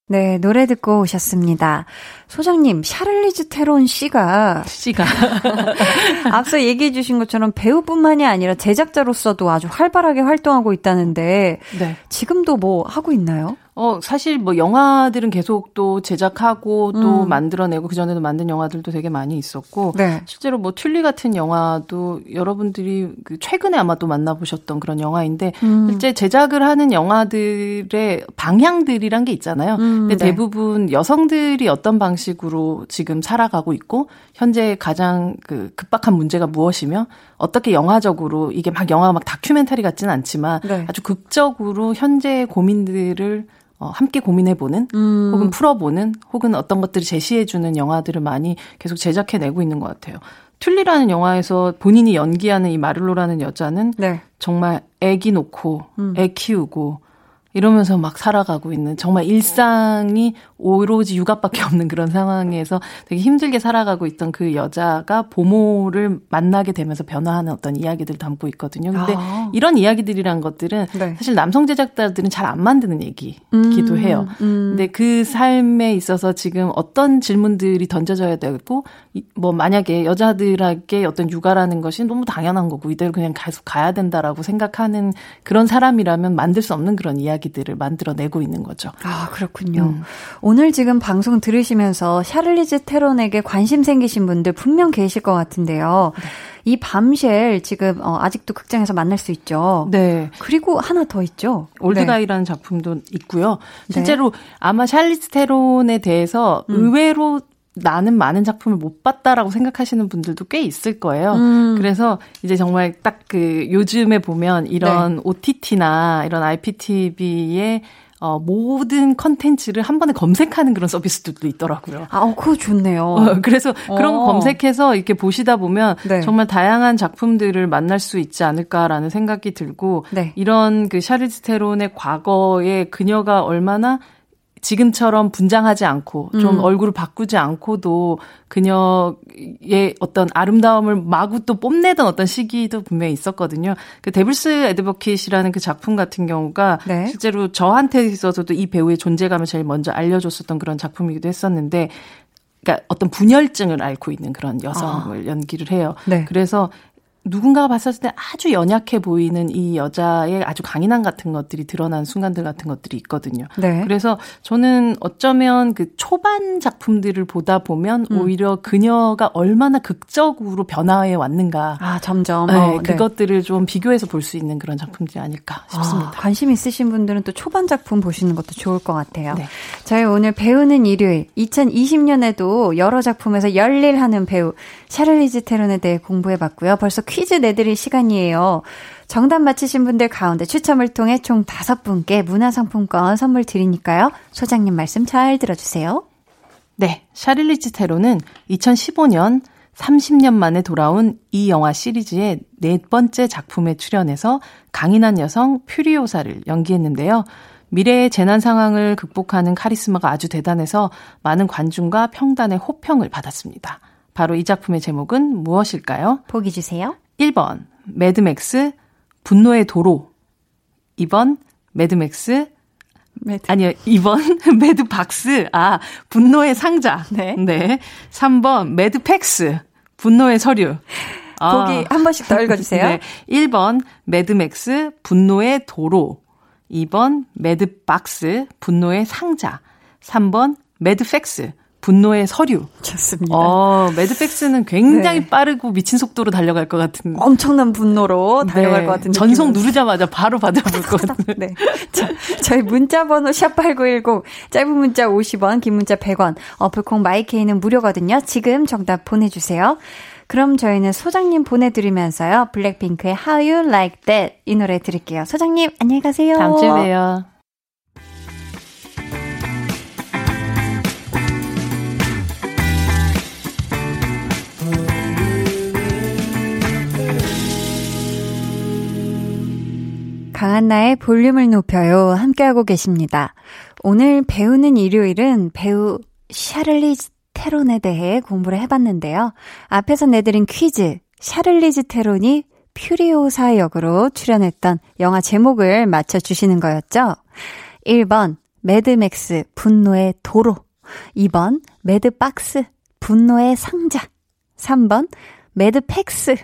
네, 노래 듣고 오셨습니다. 소장님, 샤를리즈 테론 씨가 씨가 (laughs) 앞서 얘기해 주신 것처럼 배우뿐만이 아니라 제작자로서도 아주 활발하게 활동하고 있다는데 네. 지금도 뭐 하고 있나요? 어, 사실 뭐 영화들은 계속 또 제작하고 또 음. 만들어내고 그전에도 만든 영화들도 되게 많이 있었고 네. 실제로 뭐 튤리 같은 영화도 여러분들이 그 최근에 아마 또 만나보셨던 그런 영화인데 음. 실제 제작을 하는 영화들의 방향들이란 게 있잖아요. 음, 근데 네. 대부분 여성들이 어떤 방식으로 지금 살아가고 있고 현재 가장 그 급박한 문제가 무엇이며 어떻게 영화적으로 이게 막 영화 막 다큐멘터리 같지는 않지만 네. 아주 극적으로 현재의 고민들을 어, 함께 고민해보는 음. 혹은 풀어보는 혹은 어떤 것들을 제시해주는 영화들을 많이 계속 제작해내고 있는 것 같아요. 튤리라는 영화에서 본인이 연기하는 이 마를로라는 여자는 네. 정말 애기 놓고 음. 애 키우고 이러면서 막 살아가고 있는 정말 일상이 오로지 육아밖에 없는 그런 상황에서 되게 힘들게 살아가고 있던 그 여자가 보모를 만나게 되면서 변화하는 어떤 이야기들 담고 있거든요. 근데 아. 이런 이야기들이란 것들은 네. 사실 남성 제작자들은 잘 안 만드는 얘기기도 음, 해요. 음. 근데 그 삶에 있어서 지금 어떤 질문들이 던져져야 되고 이- 뭐 만약에 여자들에게 어떤 육아라는 것이 너무 당연한 거고 이대로 그냥 계속 가야 된다라고 생각하는 그런 사람이라면 만들 수 없는 그런 이야기들을 만들어내고 있는 거죠. 아, 그렇군요. 음. 오늘 지금 방송 들으시면서 샤를리즈 테론에게 관심 생기신 분들 분명 계실 것 같은데요. 네. 이 밤쉘 지금 어, 아직도 극장에서 만날 수 있죠. 네. 그리고 하나 더 있죠. 네. 올드가이라는 작품도 있고요. 실제로 아마 샬리스 테론에 대해서 음. 의외로 나는 많은 작품을 못 봤다라고 생각하시는 분들도 꽤 있을 거예요. 음. 그래서 이제 정말 딱 그 요즘에 보면 이런 네. OTT나 이런 IPTV의 어, 모든 컨텐츠를 한 번에 검색하는 그런 서비스들도 있더라고요. 아, 어, 그거 좋네요. 어, 그래서 그런 거 어. 검색해서 이렇게 보시다 보면 네. 정말 다양한 작품들을 만날 수 있지 않을까라는 생각이 들고 네. 이런 그 샤르즈 테론의 과거에 그녀가 얼마나 지금처럼 분장하지 않고 좀 음. 얼굴을 바꾸지 않고도 그녀의 어떤 아름다움을 마구 또 뽐내던 어떤 시기도 분명히 있었거든요. 그 데블스 에드버킷이라는 그 작품 같은 경우가 네. 실제로 저한테 있어서도 이 배우의 존재감을 제일 먼저 알려줬었던 그런 작품이기도 했었는데 그러니까 어떤 분열증을 앓고 있는 그런 여성을 연기를 해요. 아. 네. 그래서 누군가가 봤을 때 아주 연약해 보이는 이 여자의 아주 강인함 같은 것들이 드러난 순간들 같은 것들이 있거든요. 네. 그래서 저는 어쩌면 그 초반 작품들을 보다 보면 음. 오히려 그녀가 얼마나 극적으로 변화해 왔는가. 아, 점점. 네, 어, 네. 그것들을 좀 비교해서 볼 수 있는 그런 작품들이 아닐까 싶습니다. 아, 관심 있으신 분들은 또 초반 작품 보시는 것도 좋을 것 같아요. 네. 저희 오늘 배우는 일요일 2020년에도 여러 작품에서 열일하는 배우 샤를리즈 테론에 대해 공부해 봤고요. 벌써 퀴즈 내드릴 시간이에요. 정답 맞히신 분들 가운데 추첨을 통해 총 다섯 분께 문화상품권 선물 드리니까요. 소장님 말씀 잘 들어주세요. 네, 샤를리즈 테로는 2015년 30년 만에 돌아온 이 영화 시리즈의 네 번째 작품에 출연해서 강인한 여성 퓨리오사를 연기했는데요. 미래의 재난 상황을 극복하는 카리스마가 아주 대단해서 많은 관중과 평단의 호평을 받았습니다. 바로 이 작품의 제목은 무엇일까요? 보기 주세요. 1번 매드맥스 분노의 도로 2번 매드맥스 매드. 아니요. 2번 (laughs) 매드박스. 아, 분노의 상자. 네. 네. 3번 매드팩스. 분노의 서류. 아. 보기 한 번씩 더 읽어 주세요. (laughs) 네. 1번 매드맥스 분노의 도로. 2번 매드박스 분노의 상자. 3번 매드팩스 분노의 서류. 좋습니다. 어, 매드팩스는 굉장히 네. 빠르고 미친 속도로 달려갈 것 같은. 엄청난 분노로 달려갈 네. 것 같은 전송 느낌으로. 누르자마자 바로 받아볼 것 같은. (laughs) 네. 자, 저희 문자번호 샵8910, 짧은 문자 50원, 긴 문자 100원, 어플콩 마이케이는 무료거든요. 지금 정답 보내주세요. 그럼 저희는 소장님 보내드리면서요. 블랙핑크의 How You Like That 이 노래 드릴게요. 소장님, 안녕히 가세요. 다음 주에 봬요. 강한나의 볼륨을 높여요. 함께하고 계십니다. 오늘 배우는 일요일은 배우 샤를리즈 테론에 대해 공부를 해봤는데요. 앞에서 내드린 퀴즈, 샤를리즈 테론이 퓨리오사 역으로 출연했던 영화 제목을 맞춰주시는 거였죠. 1번, 매드맥스, 분노의 도로. 2번, 매드박스, 분노의 상자. 3번, 매드팩스,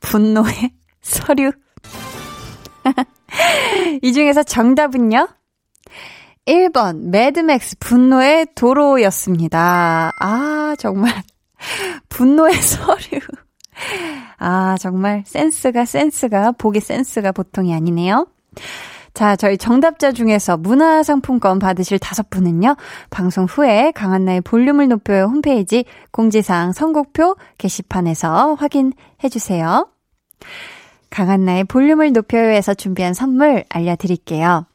분노의 서류. (laughs) 이 중에서 정답은요? 1번, 매드맥스 분노의 도로였습니다. 아, 정말. (laughs) 분노의 서류. 아, 정말 센스가, 센스가, 보기 센스가 보통이 아니네요. 자, 저희 정답자 중에서 문화상품권 받으실 다섯 분은요, 방송 후에 강한나의 볼륨을 높여요 홈페이지 공지사항 선곡표 게시판에서 확인해주세요. 강한나의 볼륨을 높여요에서 준비한 선물 알려드릴게요.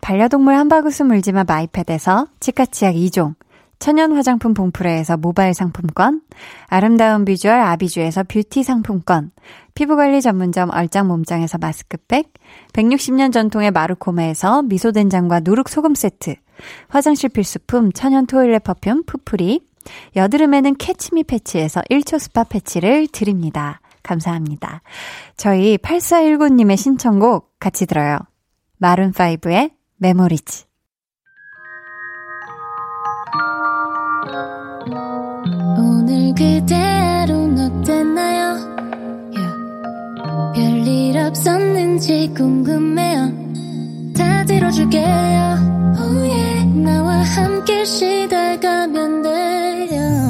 반려동물 한바구스 물지마 마이패드에서 치카치약 2종, 천연 화장품 봉프레에서 모바일 상품권, 아름다운 비주얼 아비주에서 뷰티 상품권, 피부관리 전문점 얼짱 몸짱에서 마스크팩, 160년 전통의 마루코메에서 미소된장과 누룩소금 세트, 화장실 필수품 천연 toilet perfume 푸프리, 여드름에는 캐치미 패치에서 1초 스파 패치를 드립니다. 감사합니다. 저희 8419님의 신청곡 같이 들어요. 마룬5의 Memories. 오늘 그대 하루는 어땠나요? 별일 없었는지 궁금해요. 다 들어줄게요. Oh yeah. 나와 함께 쉬다 가면 돼요.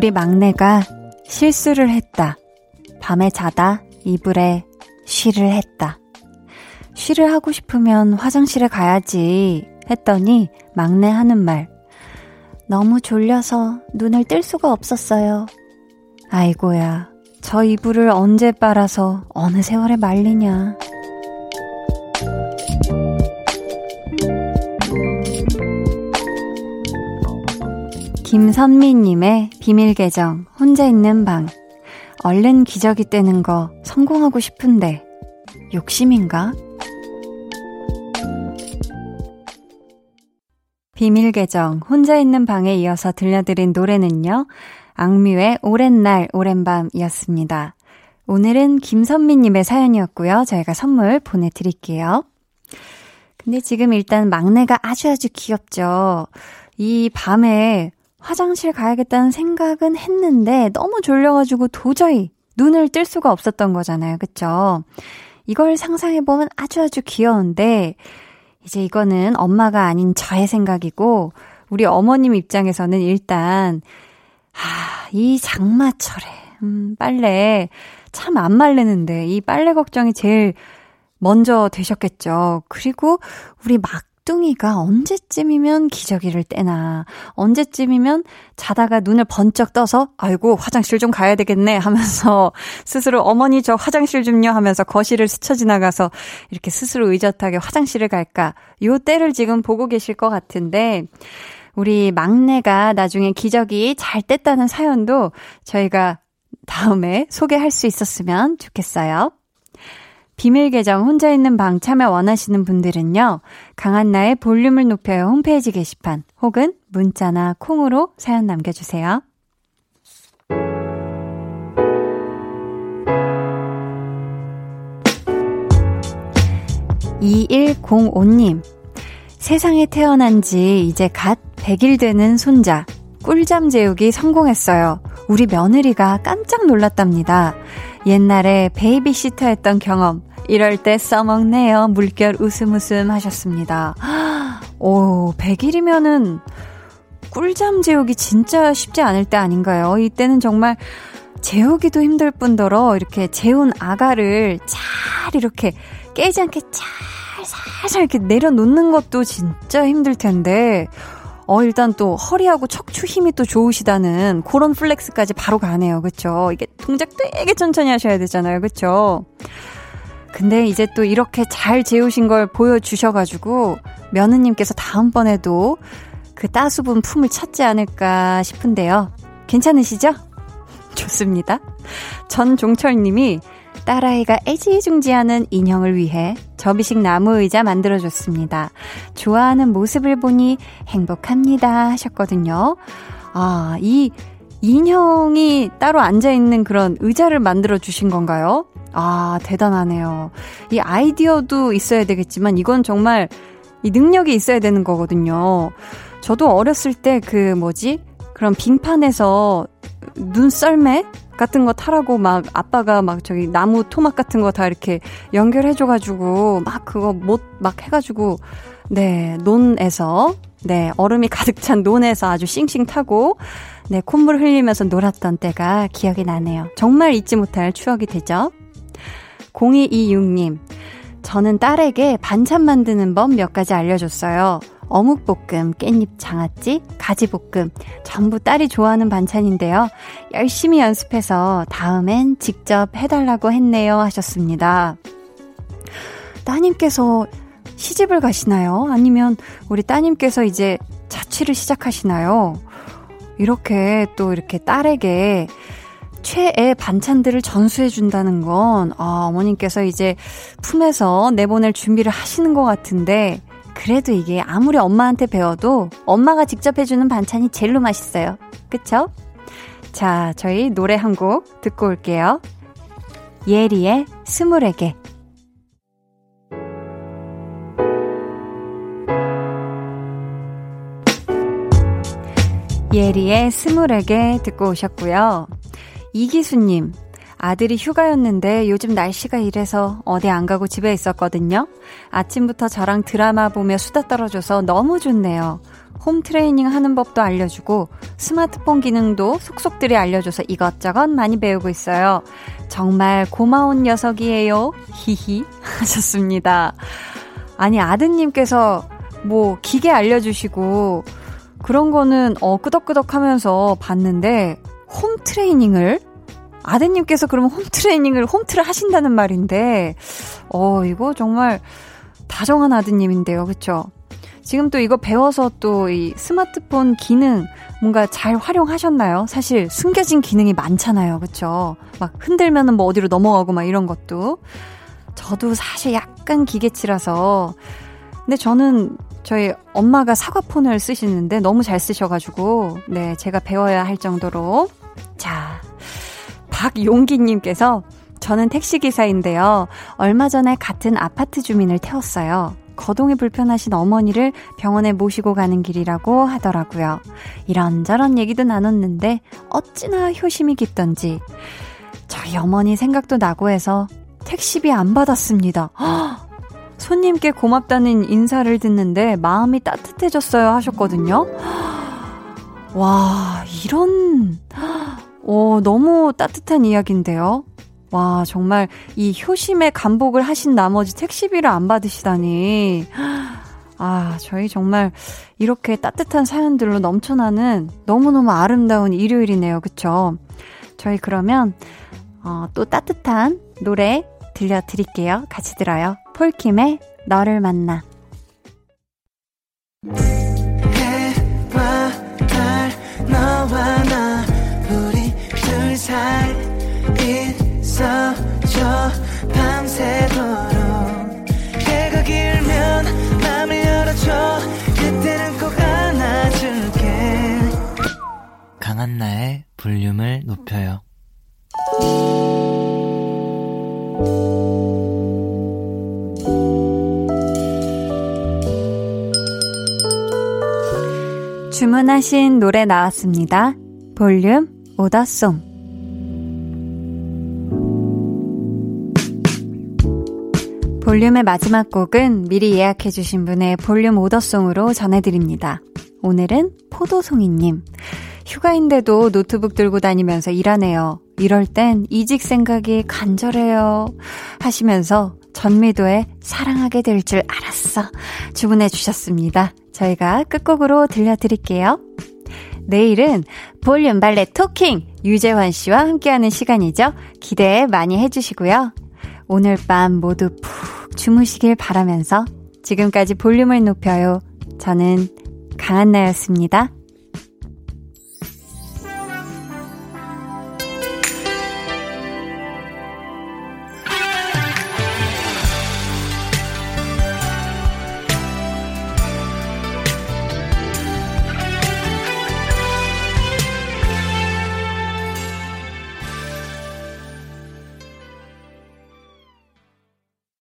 우리 막내가 실수를 했다. 밤에 자다 이불에 쉬를 했다. 쉬를 하고 싶으면 화장실에 가야지 했더니 막내 하는 말. 너무 졸려서 눈을 뜰 수가 없었어요. 아이고야, 저 이불을 언제 빨아서 어느 세월에 말리냐. 김선미님의 비밀 계정, 혼자 있는 방. 얼른 기저귀 떼는 거 성공하고 싶은데, 욕심인가? 비밀 계정, 혼자 있는 방에 이어서 들려드린 노래는요, 악뮤의 오랜 날, 오랜 밤이었습니다. 오늘은 김선미님의 사연이었고요. 저희가 선물 보내드릴게요. 근데 지금 일단 막내가 아주 아주 귀엽죠. 이 밤에 화장실 가야겠다는 생각은 했는데 너무 졸려가지고 도저히 눈을 뜰 수가 없었던 거잖아요. 그쵸? 이걸 상상해보면 아주 아주 귀여운데, 이제 이거는 엄마가 아닌 저의 생각이고, 우리 어머님 입장에서는 일단, 하, 이 장마철에, 음, 빨래 참 안 말리는데, 이 빨래 걱정이 제일 먼저 되셨겠죠. 그리고 우리 막 둥이가 언제쯤이면 기저귀를 떼나, 언제쯤이면 자다가 눈을 번쩍 떠서, 아이고, 화장실 좀 가야 되겠네. 하면서 (laughs) 스스로 어머니 저 화장실 좀요. 하면서 거실을 스쳐 지나가서 이렇게 스스로 의젓하게 화장실을 갈까, 요 때를 지금 보고 계실 것 같은데, 우리 막내가 나중에 기저귀 잘 뗐다는 사연도 저희가 다음에 소개할 수 있었으면 좋겠어요. 비밀 계정 혼자 있는 방 참여 원하시는 분들은요. 강한나의 볼륨을 높여요 홈페이지 게시판 혹은 문자나 콩으로 사연 남겨주세요. 2105님. 세상에 태어난 지 이제 갓 100일 되는 손자. 꿀잠 재우기 성공했어요. 우리 며느리가 깜짝 놀랐답니다. 옛날에 베이비시터 했던 경험. 이럴 때 써먹네요. 물결 웃음 웃음 하셨습니다. (gasps) 오, 100일이면은 꿀잠 재우기 진짜 쉽지 않을 때 아닌가요? 이때는 정말 재우기도 힘들 뿐더러 이렇게 재운 아가를 잘 이렇게 깨지 않게 잘 살살 이렇게 내려놓는 것도 진짜 힘들 텐데 어, 일단 또 허리하고 척추 힘이 또 좋으시다는 그런 flex까지 바로 가네요. 그쵸? 이게 동작 되게 천천히 하셔야 되잖아요. 그쵸? 근데 이제 또 이렇게 잘 재우신 걸 보여주셔가지고 며느님께서 다음번에도 그 따수운 품을 찾지 않을까 싶은데요. 괜찮으시죠? (laughs) 좋습니다. 전종철님이 딸아이가 애지중지하는 인형을 위해 접이식 나무 의자 만들어줬습니다. 좋아하는 모습을 보니 행복합니다 하셨거든요. 아, 이 인형이 따로 앉아있는 그런 의자를 만들어 주신 건가요? 아, 대단하네요. 이 아이디어도 있어야 되겠지만 이건 정말 이 능력이 있어야 되는 거거든요. 저도 어렸을 때 그 뭐지? 그런 빙판에서 눈썰매 같은 거 타라고 막 아빠가 막 저기 나무 토막 같은 거 다 이렇게 연결해줘가지고 막 그거 못 막 해가지고 네, 논에서 네, 얼음이 (laughs) 가득 찬 논에서 아주 싱싱 타고 네, 콧물 흘리면서 놀았던 때가 기억이 나네요. 정말 잊지 못할 추억이 되죠. 0226님, 저는 딸에게 반찬 만드는 법 몇 가지 알려줬어요. 어묵볶음, 깻잎 장아찌, 가지볶음 전부 딸이 좋아하는 반찬인데요. 열심히 연습해서 다음엔 직접 해달라고 했네요 하셨습니다. 따님께서 시집을 가시나요? 아니면 우리 따님께서 이제 자취를 시작하시나요? 이렇게 또 이렇게 딸에게 최애 반찬들을 전수해 준다는 건, 아, 어머님께서 이제 품에서 내보낼 준비를 하시는 것 같은데, 그래도 이게 아무리 엄마한테 배워도 엄마가 직접 해주는 반찬이 제일로 맛있어요. 그쵸? 자, 저희 노래 한 곡 듣고 올게요. 예리의 스물에게. 예리의 스물에게 듣고 오셨고요. 이기수님, 아들이 휴가였는데 요즘 날씨가 이래서 어디 안 가고 집에 있었거든요. 아침부터 저랑 드라마 보며 수다 떨어줘서 너무 좋네요. 홈 트레이닝 하는 법도 알려주고 스마트폰 기능도 속속들이 알려줘서 이것저것 많이 배우고 있어요. 정말 고마운 녀석이에요. 히히 (laughs) 하셨습니다. 아니 아드님께서 뭐 기계 알려주시고 그런 거는 어 끄덕끄덕 하면서 봤는데 홈 트레이닝을 아드님께서 그러면 홈 트레이닝을 홈트를 하신다는 말인데 어 이거 정말 다정한 아드님인데요. 그쵸 지금 또 이거 배워서 또 이 스마트폰 기능 뭔가 잘 활용하셨나요? 사실 숨겨진 기능이 많잖아요. 그쵸? 막 흔들면은 뭐 어디로 넘어가고 막 이런 것도. 저도 사실 약간 기계치라서. 근데 저는 저희 엄마가 사과폰을 쓰시는데 너무 잘 쓰셔가지고, 네, 제가 배워야 할 정도로. 자, 박용기님께서 저는 택시기사인데요. 얼마 전에 같은 아파트 주민을 태웠어요. 거동이 불편하신 어머니를 병원에 모시고 가는 길이라고 하더라고요. 이런저런 얘기도 나눴는데 어찌나 효심이 깊던지 저희 어머니 생각도 나고 해서 택시비 안 받았습니다. 손님께 고맙다는 인사를 듣는데 마음이 따뜻해졌어요 하셨거든요. 와, 이런, 오, 너무 따뜻한 이야기인데요. 와, 정말 이 효심의 감복을 하신 나머지 택시비를 안 받으시다니. 아, 저희 정말 이렇게 따뜻한 사연들로 넘쳐나는 너무너무 아름다운 일요일이네요. 그쵸? 저희 그러면, 어, 또 따뜻한 노래 들려드릴게요. 같이 들어요. 폴킴의 너를 만나. 해와 달 너와 나 우리 둘 사이 있어 저 밤새도록 해가 길면 맘을 열어줘 그때는 꼭 안아줄게 강한나의 볼륨을 높여요 주문하신 노래 나왔습니다. 볼륨 오더송. 볼륨의 마지막 곡은 미리 예약해주신 분의 볼륨 오더송으로 전해드립니다. 오늘은 포도송이님. 휴가인데도 노트북 들고 다니면서 일하네요. 이럴 땐 이직 생각이 간절해요. 하시면서 전미도의 사랑하게 될 줄 알았어. 주문해 주셨습니다. 저희가 끝곡으로 들려드릴게요. 내일은 볼륨 발레 토킹 유재환 씨와 함께하는 시간이죠. 기대 많이 해주시고요. 오늘 밤 모두 푹 주무시길 바라면서 지금까지 볼륨을 높여요. 저는 강한나였습니다.